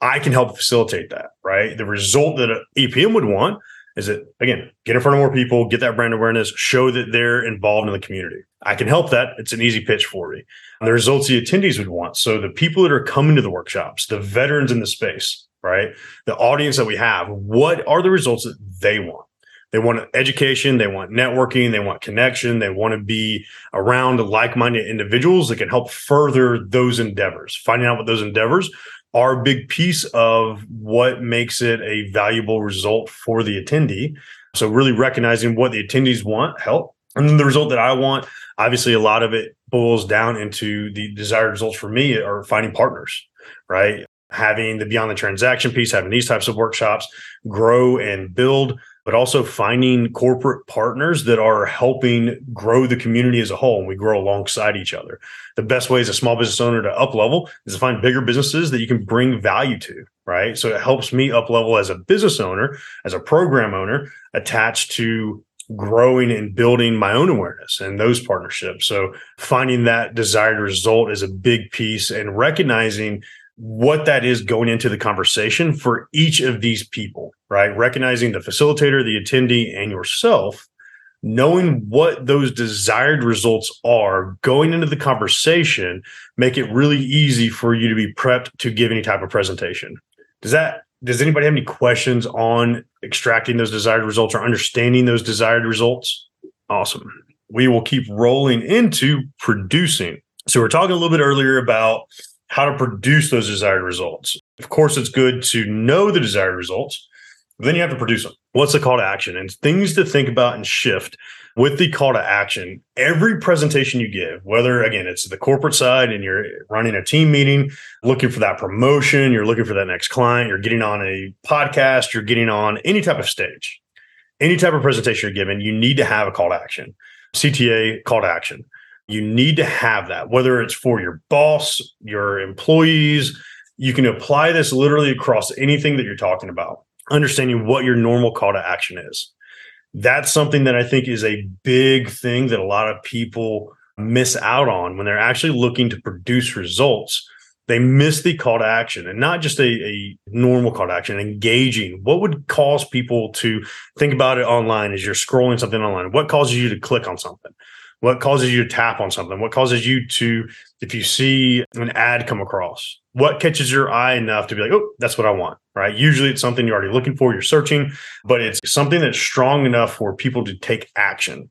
Speaker 1: I can help facilitate that, right? The result that EPM would want is that, again, get in front of more people, get that brand awareness, show that they're involved in the community. I can help that. It's an easy pitch for me. And the results the attendees would want. So the people that are coming to the workshops, the veterans in the space, right? The audience that we have, what are the results that they want? They want education, they want networking, they want connection, they want to be around like minded individuals that can help further those endeavors. Finding out what those endeavors are a big piece of what makes it a valuable result for the attendee. So, really recognizing what the attendees want, help. And then the result that I want, obviously, a lot of it boils down into the desired results for me are finding partners, right? Having the beyond the transaction piece, having these types of workshops, grow and build but also finding corporate partners that are helping grow the community as a whole and we grow alongside each other. The best way as a small business owner to up level is to find bigger businesses that you can bring value to, right? So it helps me up level as a business owner, as a program owner attached to growing and building my own awareness and those partnerships. So finding that desired result is a big piece and recognizing what that is going into the conversation for each of these people, right? Recognizing the facilitator, the attendee, and yourself, knowing what those desired results are going into the conversation, make it really easy for you to be prepped to give any type of presentation. Does that does anybody have any questions on extracting those desired results or understanding those desired results? Awesome. We will keep rolling into producing. So we're talking a little bit earlier about how to produce those desired results. Of course, it's good to know the desired results, but then you have to produce them. What's the call to action? And things to think about and shift with the call to action. Every presentation you give, whether again, it's the corporate side and you're running a team meeting, looking for that promotion, you're looking for that next client, you're getting on a podcast, you're getting on any type of stage, any type of presentation you're given, you need to have a call to action. CTA call to action. You need to have that, whether it's for your boss, your employees. You can apply this literally across anything that you're talking about, understanding what your normal call to action is. That's something that I think is a big thing that a lot of people miss out on when they're actually looking to produce results. They miss the call to action and not just a, a normal call to action, engaging. What would cause people to think about it online as you're scrolling something online? What causes you to click on something? What causes you to tap on something? What causes you to, if you see an ad come across, what catches your eye enough to be like, oh, that's what I want, right? Usually it's something you're already looking for, you're searching, but it's something that's strong enough for people to take action.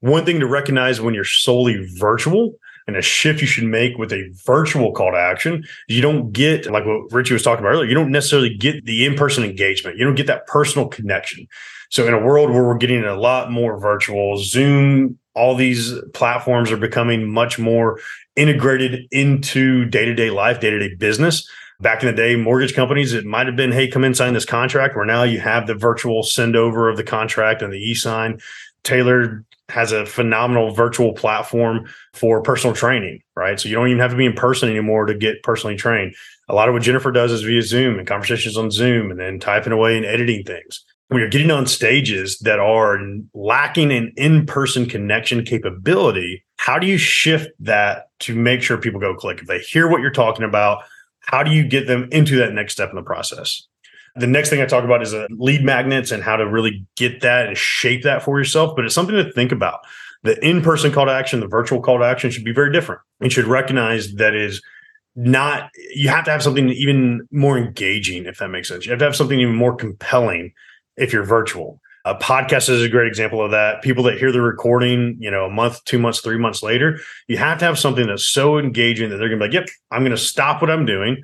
Speaker 1: One thing to recognize when you're solely virtual and a shift you should make with a virtual call to action, you don't get like what Richie was talking about earlier. You don't necessarily get the in-person engagement. You don't get that personal connection. So in a world where we're getting a lot more virtual, Zoom, all these platforms are becoming much more integrated into day-to-day life, day-to-day business. Back in the day, mortgage companies, it might have been, hey, come in, sign this contract, where now you have the virtual send over of the contract and the e sign. Taylor has a phenomenal virtual platform for personal training, right? So you don't even have to be in person anymore to get personally trained. A lot of what Jennifer does is via Zoom and conversations on Zoom and then typing away and editing things. When you're getting on stages that are lacking an in person connection capability, how do you shift that to make sure people go click? If they hear what you're talking about, how do you get them into that next step in the process? The next thing I talk about is uh, lead magnets and how to really get that and shape that for yourself. But it's something to think about. The in person call to action, the virtual call to action should be very different. You should recognize that is not, you have to have something even more engaging, if that makes sense. You have to have something even more compelling if you're virtual. A podcast is a great example of that. People that hear the recording, you know, a month, two months, three months later, you have to have something that's so engaging that they're going to be like, yep, I'm going to stop what I'm doing.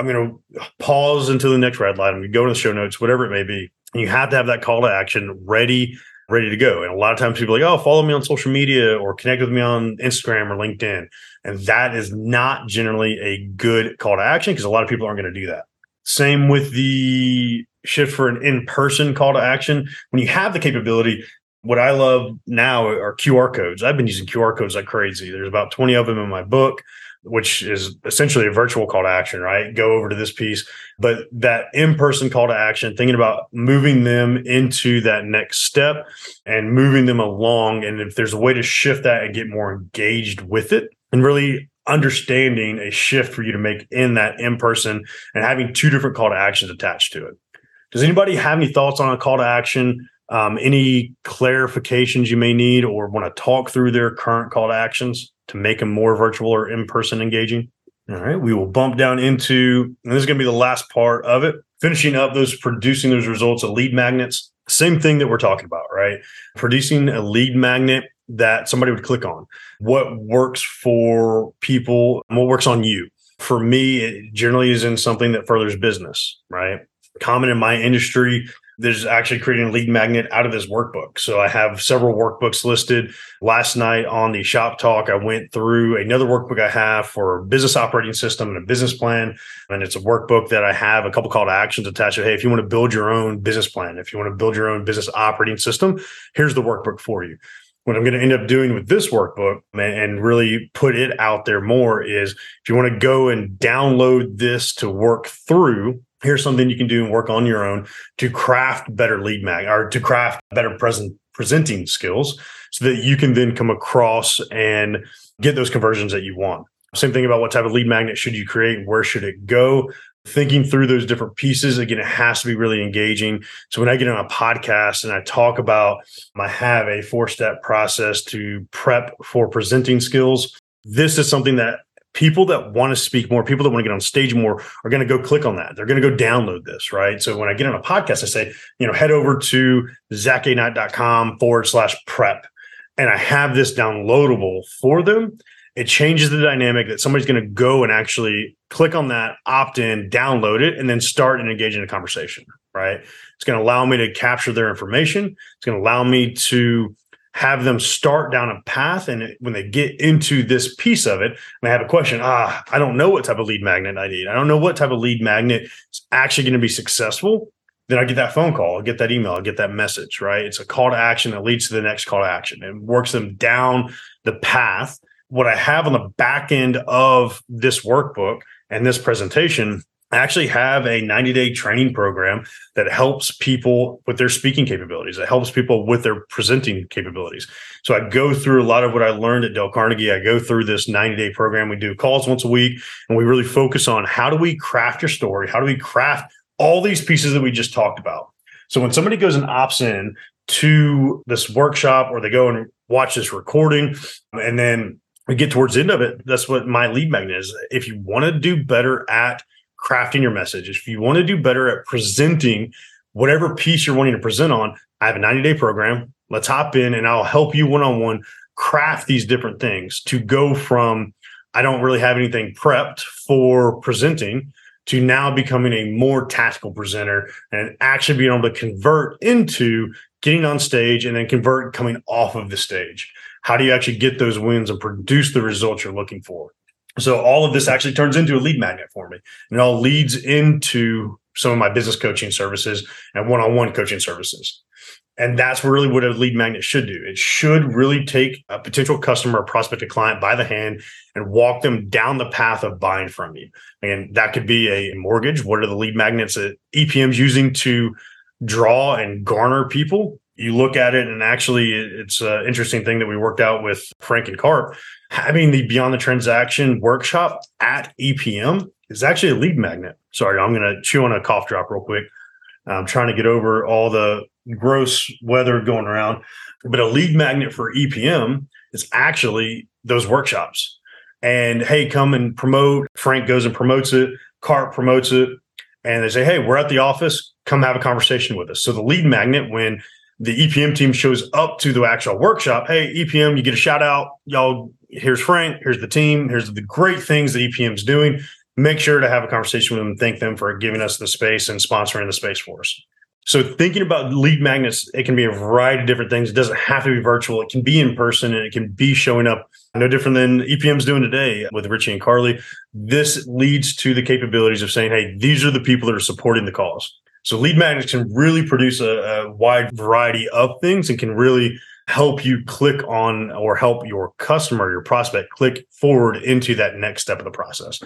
Speaker 1: I'm going to pause until the next red light. I'm going to go to the show notes, whatever it may be. And you have to have that call to action ready, ready to go. And a lot of times people are like, oh, follow me on social media or connect with me on Instagram or LinkedIn. And that is not generally a good call to action because a lot of people aren't going to do that. Same with the shift for an in-person call to action. When you have the capability, what I love now are QR codes. I've been using QR codes like crazy. There's about 20 of them in my book which is essentially a virtual call to action, right? Go over to this piece. But that in person call to action, thinking about moving them into that next step and moving them along. And if there's a way to shift that and get more engaged with it and really understanding a shift for you to make in that in person and having two different call to actions attached to it. Does anybody have any thoughts on a call to action? Um, any clarifications you may need or want to talk through their current call to actions? to make them more virtual or in person engaging. All right, we will bump down into, and this is going to be the last part of it, finishing up those producing those results of lead magnets. Same thing that we're talking about, right? Producing a lead magnet that somebody would click on. What works for people, what works on you. For me, it generally is in something that furthers business, right? Common in my industry, there's actually creating a lead magnet out of this workbook. So I have several workbooks listed. Last night on the shop talk, I went through another workbook I have for business operating system and a business plan. And it's a workbook that I have a couple call to actions attached to. Hey, if you want to build your own business plan, if you want to build your own business operating system, here's the workbook for you what I'm going to end up doing with this workbook and really put it out there more is if you want to go and download this to work through here's something you can do and work on your own to craft better lead mag or to craft better present presenting skills so that you can then come across and get those conversions that you want. Same thing about what type of lead magnet should you create? Where should it go? Thinking through those different pieces, again, it has to be really engaging. So when I get on a podcast and I talk about, I have a four step process to prep for presenting skills. This is something that people that want to speak more, people that want to get on stage more are going to go click on that. They're going to go download this, right? So when I get on a podcast, I say, you know, head over to zachknight.com forward slash prep. And I have this downloadable for them. It changes the dynamic that somebody's going to go and actually click on that, opt in, download it, and then start and engage in a conversation, right? It's going to allow me to capture their information. It's going to allow me to have them start down a path. And when they get into this piece of it, and they have a question, ah, I don't know what type of lead magnet I need. I don't know what type of lead magnet is actually going to be successful. Then I get that phone call, I get that email, I get that message, right? It's a call to action that leads to the next call to action and works them down the path. What I have on the back end of this workbook and this presentation I actually have a 90 day training program that helps people with their speaking capabilities. It helps people with their presenting capabilities. So I go through a lot of what I learned at Dale Carnegie. I go through this 90 day program. We do calls once a week and we really focus on how do we craft your story? How do we craft all these pieces that we just talked about? So when somebody goes and opts in to this workshop or they go and watch this recording and then we get towards the end of it, that's what my lead magnet is. If you want to do better at crafting your message, if you want to do better at presenting whatever piece you're wanting to present on, I have a 90 day program. Let's hop in and I'll help you one on one craft these different things to go from I don't really have anything prepped for presenting to now becoming a more tactical presenter and actually being able to convert into getting on stage and then convert coming off of the stage. How do you actually get those wins and produce the results you're looking for? So all of this actually turns into a lead magnet for me. And it all leads into some of my business coaching services and one-on-one coaching services. And that's really what a lead magnet should do. It should really take a potential customer or prospective client by the hand and walk them down the path of buying from you. And that could be a mortgage. What are the lead magnets that EPM's using to draw and garner people? You look at it, and actually, it's an interesting thing that we worked out with Frank and Carp. Having the Beyond the Transaction workshop at EPM is actually a lead magnet. Sorry, I'm going to chew on a cough drop real quick. I'm trying to get over all the gross weather going around. But a lead magnet for EPM is actually those workshops. And hey, come and promote. Frank goes and promotes it. Carp promotes it. And they say, hey, we're at the office. Come have a conversation with us. So the lead magnet, when the EPM team shows up to the actual workshop, hey, EPM, you get a shout out. Y'all, here's Frank. Here's the team. Here's the great things that EPM's doing. Make sure to have a conversation with them. Thank them for giving us the space and sponsoring the space for us. So thinking about lead magnets, it can be a variety of different things. It doesn't have to be virtual. It can be in person and it can be showing up no different than EPM's doing today with Richie and Carly. This leads to the capabilities of saying, hey, these are the people that are supporting the cause. So lead magnets can really produce a, a wide variety of things and can really help you click on or help your customer, your prospect click forward into that next step of the process.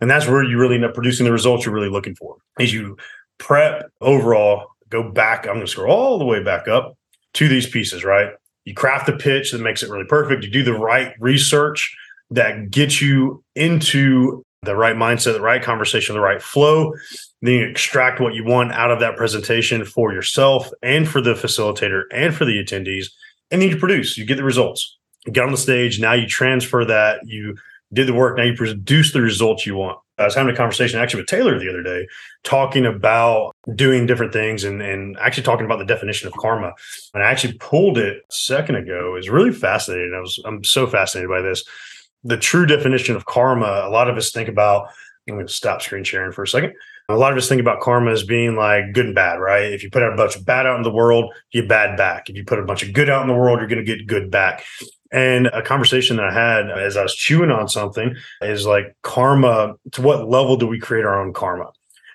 Speaker 1: And that's where you really end up producing the results you're really looking for. As you prep overall go back. I'm going to scroll all the way back up to these pieces, right? You craft the pitch that makes it really perfect. You do the right research that gets you into the right mindset, the right conversation, the right flow. Then you extract what you want out of that presentation for yourself and for the facilitator and for the attendees. And then you produce, you get the results. You get on the stage. Now you transfer that. You did the work. Now you produce the results you want. I was having a conversation actually with Taylor the other day, talking about doing different things and, and actually talking about the definition of karma. And I actually pulled it a second ago. It's really fascinating. I was I'm so fascinated by this. The true definition of karma, a lot of us think about, I'm going to stop screen sharing for a second. A lot of us think about karma as being like good and bad, right? If you put out a bunch of bad out in the world, you bad back. If you put a bunch of good out in the world, you're going to get good back. And a conversation that I had as I was chewing on something is like karma. To what level do we create our own karma?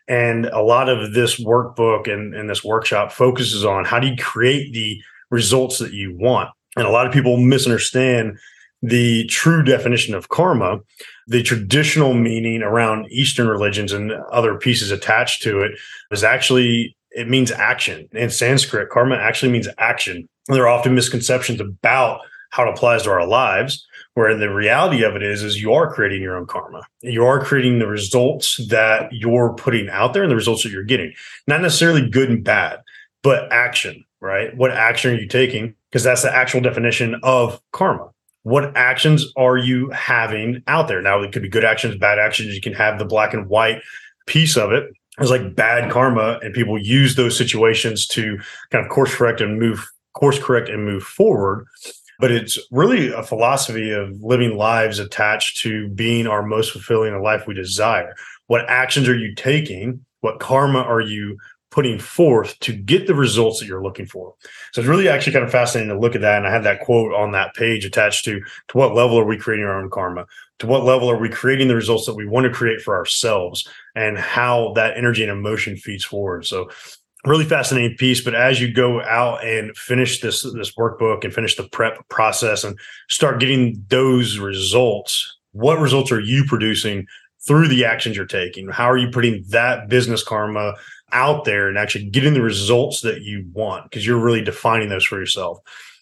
Speaker 1: And a lot of this workbook and, and this workshop focuses on how do you create the results that you want. And a lot of people misunderstand the true definition of karma, the traditional meaning around Eastern religions and other pieces attached to it is actually it means action. In Sanskrit, karma actually means action. And there are often misconceptions about how it applies to our lives where the reality of it is is you are creating your own karma. You are creating the results that you're putting out there and the results that you're getting. Not necessarily good and bad but action right? What action are you taking? Because that's the actual definition of karma what actions are you having out there now it could be good actions bad actions you can have the black and white piece of it it's like bad karma and people use those situations to kind of course correct and move course correct and move forward but it's really a philosophy of living lives attached to being our most fulfilling life we desire. What actions are you taking? What karma are you putting forth to get the results that you're looking for? So it's really actually kind of fascinating to look at that. And I have that quote on that page attached to to what level are we creating our own karma? To what level are we creating the results that we want to create for ourselves and how that energy and emotion feeds forward? So really fascinating piece but as you go out and finish this this workbook and finish the prep process and start getting those results what results are you producing through the actions you're taking how are you putting that business karma out there and actually getting the results that you want because you're really defining those for yourself.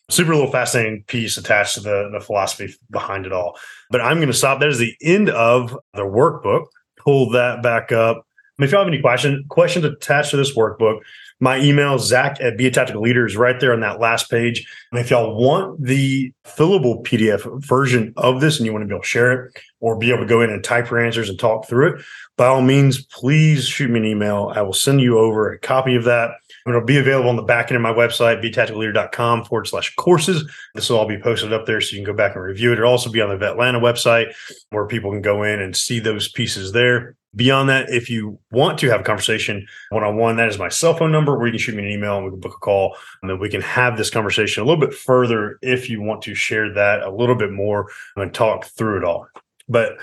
Speaker 1: Super little fascinating piece attached to the, the philosophy behind it all. But i'm going to stop. That is the end of the workbook. Pull that back up. If y'all have any question, questions attached to this workbook, my email, Zach at Be a Tactical Leader, is right there on that last page. And if y'all want the fillable PDF version of this and you want to be able to share it or be able to go in and type your answers and talk through it, by all means, please shoot me an email. I will send you over a copy of that. It'll be available on the back end of my website, betacticalleader.com forward slash courses. This will all be posted up there so you can go back and review it. It'll also be on the Vetlanta website where people can go in and see those pieces there. Beyond that, if you want to have a conversation one on one, that is my cell phone number where you can shoot me an email and we can book a call and then we can have this conversation a little bit further if you want to share that a little bit more and talk through it all. But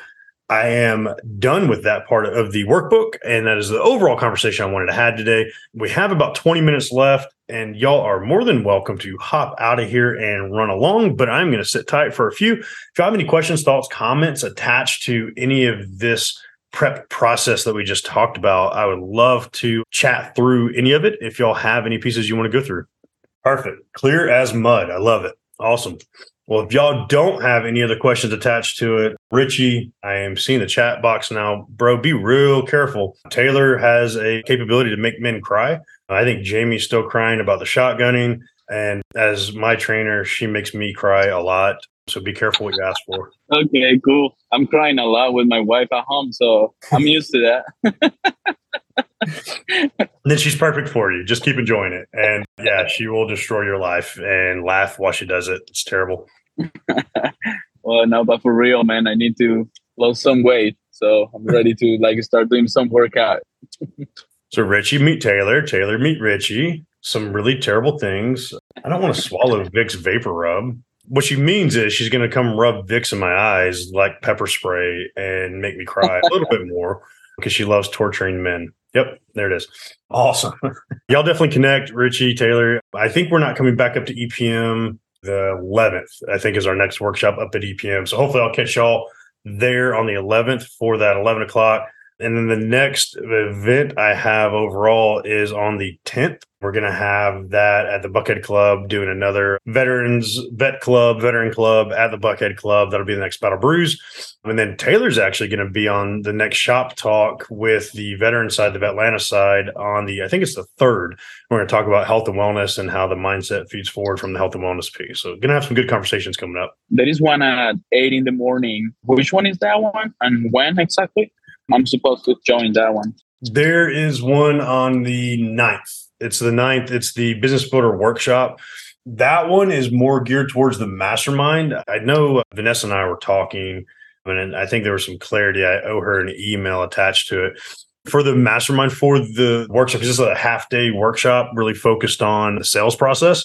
Speaker 1: I am done with that part of the workbook. And that is the overall conversation I wanted to have today. We have about 20 minutes left, and y'all are more than welcome to hop out of here and run along. But I'm going to sit tight for a few. If you have any questions, thoughts, comments attached to any of this prep process that we just talked about, I would love to chat through any of it if y'all have any pieces you want to go through. Perfect. Clear as mud. I love it. Awesome. Well, if y'all don't have any other questions attached to it, Richie, I am seeing the chat box now. Bro, be real careful. Taylor has a capability to make men cry. I think Jamie's still crying about the shotgunning. And as my trainer, she makes me cry a lot. So be careful what you ask for.
Speaker 3: Okay, cool. I'm crying a lot with my wife at home, so I'm used to that.
Speaker 1: then she's perfect for you. Just keep enjoying it. And yeah, she will destroy your life and laugh while she does it. It's terrible.
Speaker 3: well, no, but for real, man, I need to lose some weight. So I'm ready to like start doing some workout.
Speaker 1: so Richie meet Taylor, Taylor meet Richie. Some really terrible things. I don't want to swallow Vicks vapor rub. What she means is she's going to come rub Vicks in my eyes like pepper spray and make me cry a little bit more because she loves torturing men. Yep, there it is. Awesome. Y'all definitely connect, Richie, Taylor. I think we're not coming back up to EPM the 11th, I think is our next workshop up at EPM. So hopefully I'll catch y'all there on the 11th for that 11 o'clock. And then the next event I have overall is on the 10th. We're going to have that at the Buckhead Club, doing another veterans vet club, veteran club at the Buckhead Club. That'll be the next Battle Brews. And then Taylor's actually going to be on the next shop talk with the veteran side, the Atlanta side on the, I think it's the third. We're going to talk about health and wellness and how the mindset feeds forward from the health and wellness piece. So, going to have some good conversations coming up.
Speaker 3: There is one at eight in the morning. Which one is that one and when exactly? I'm supposed to join that one.
Speaker 1: There is one on the 9th. It's the 9th. It's the Business Builder Workshop. That one is more geared towards the mastermind. I know Vanessa and I were talking, and I think there was some clarity. I owe her an email attached to it. For the mastermind for the workshop, it's just a half day workshop really focused on the sales process.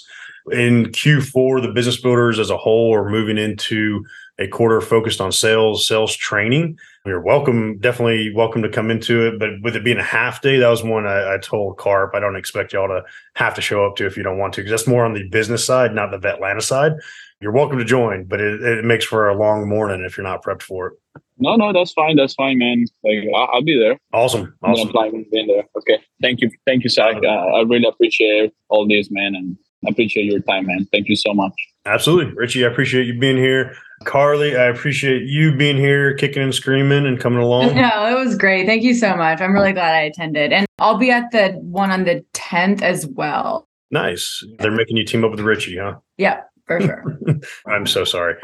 Speaker 1: In Q4, the business builders as a whole are moving into a quarter focused on sales, sales training. You're welcome, definitely welcome to come into it. But with it being a half day, that was one I, I told Carp I don't expect y'all to have to show up to if you don't want to, because that's more on the business side, not the Vetlanta side. You're welcome to join, but it, it makes for a long morning if you're not prepped for it.
Speaker 3: No, no, that's fine. That's fine, man. Like I'll, I'll be there.
Speaker 1: Awesome, awesome.
Speaker 3: I'm being there. Okay, thank you, thank you, Zach. Uh, I really appreciate all this, man, and I appreciate your time, man. Thank you so much.
Speaker 1: Absolutely. Richie, I appreciate you being here. Carly, I appreciate you being here, kicking and screaming and coming along.
Speaker 4: No, it was great. Thank you so much. I'm really glad I attended. And I'll be at the one on the 10th as well.
Speaker 1: Nice. They're making you team up with Richie, huh?
Speaker 4: Yeah, for sure.
Speaker 1: I'm so sorry.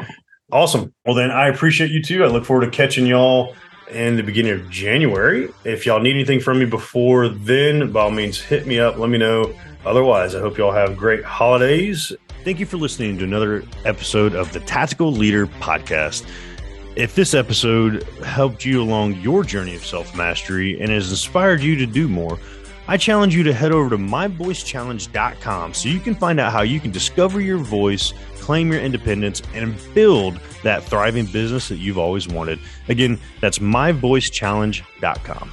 Speaker 1: Awesome. Well, then I appreciate you too. I look forward to catching y'all in the beginning of January. If y'all need anything from me before then, by all means, hit me up. Let me know. Otherwise, I hope y'all have great holidays Thank you for listening to another episode of the Tactical Leader Podcast. If this episode helped you along your journey of self mastery and has inspired you to do more, I challenge you to head over to myvoicechallenge.com so you can find out how you can discover your voice, claim your independence, and build that thriving business that you've always wanted. Again, that's myvoicechallenge.com.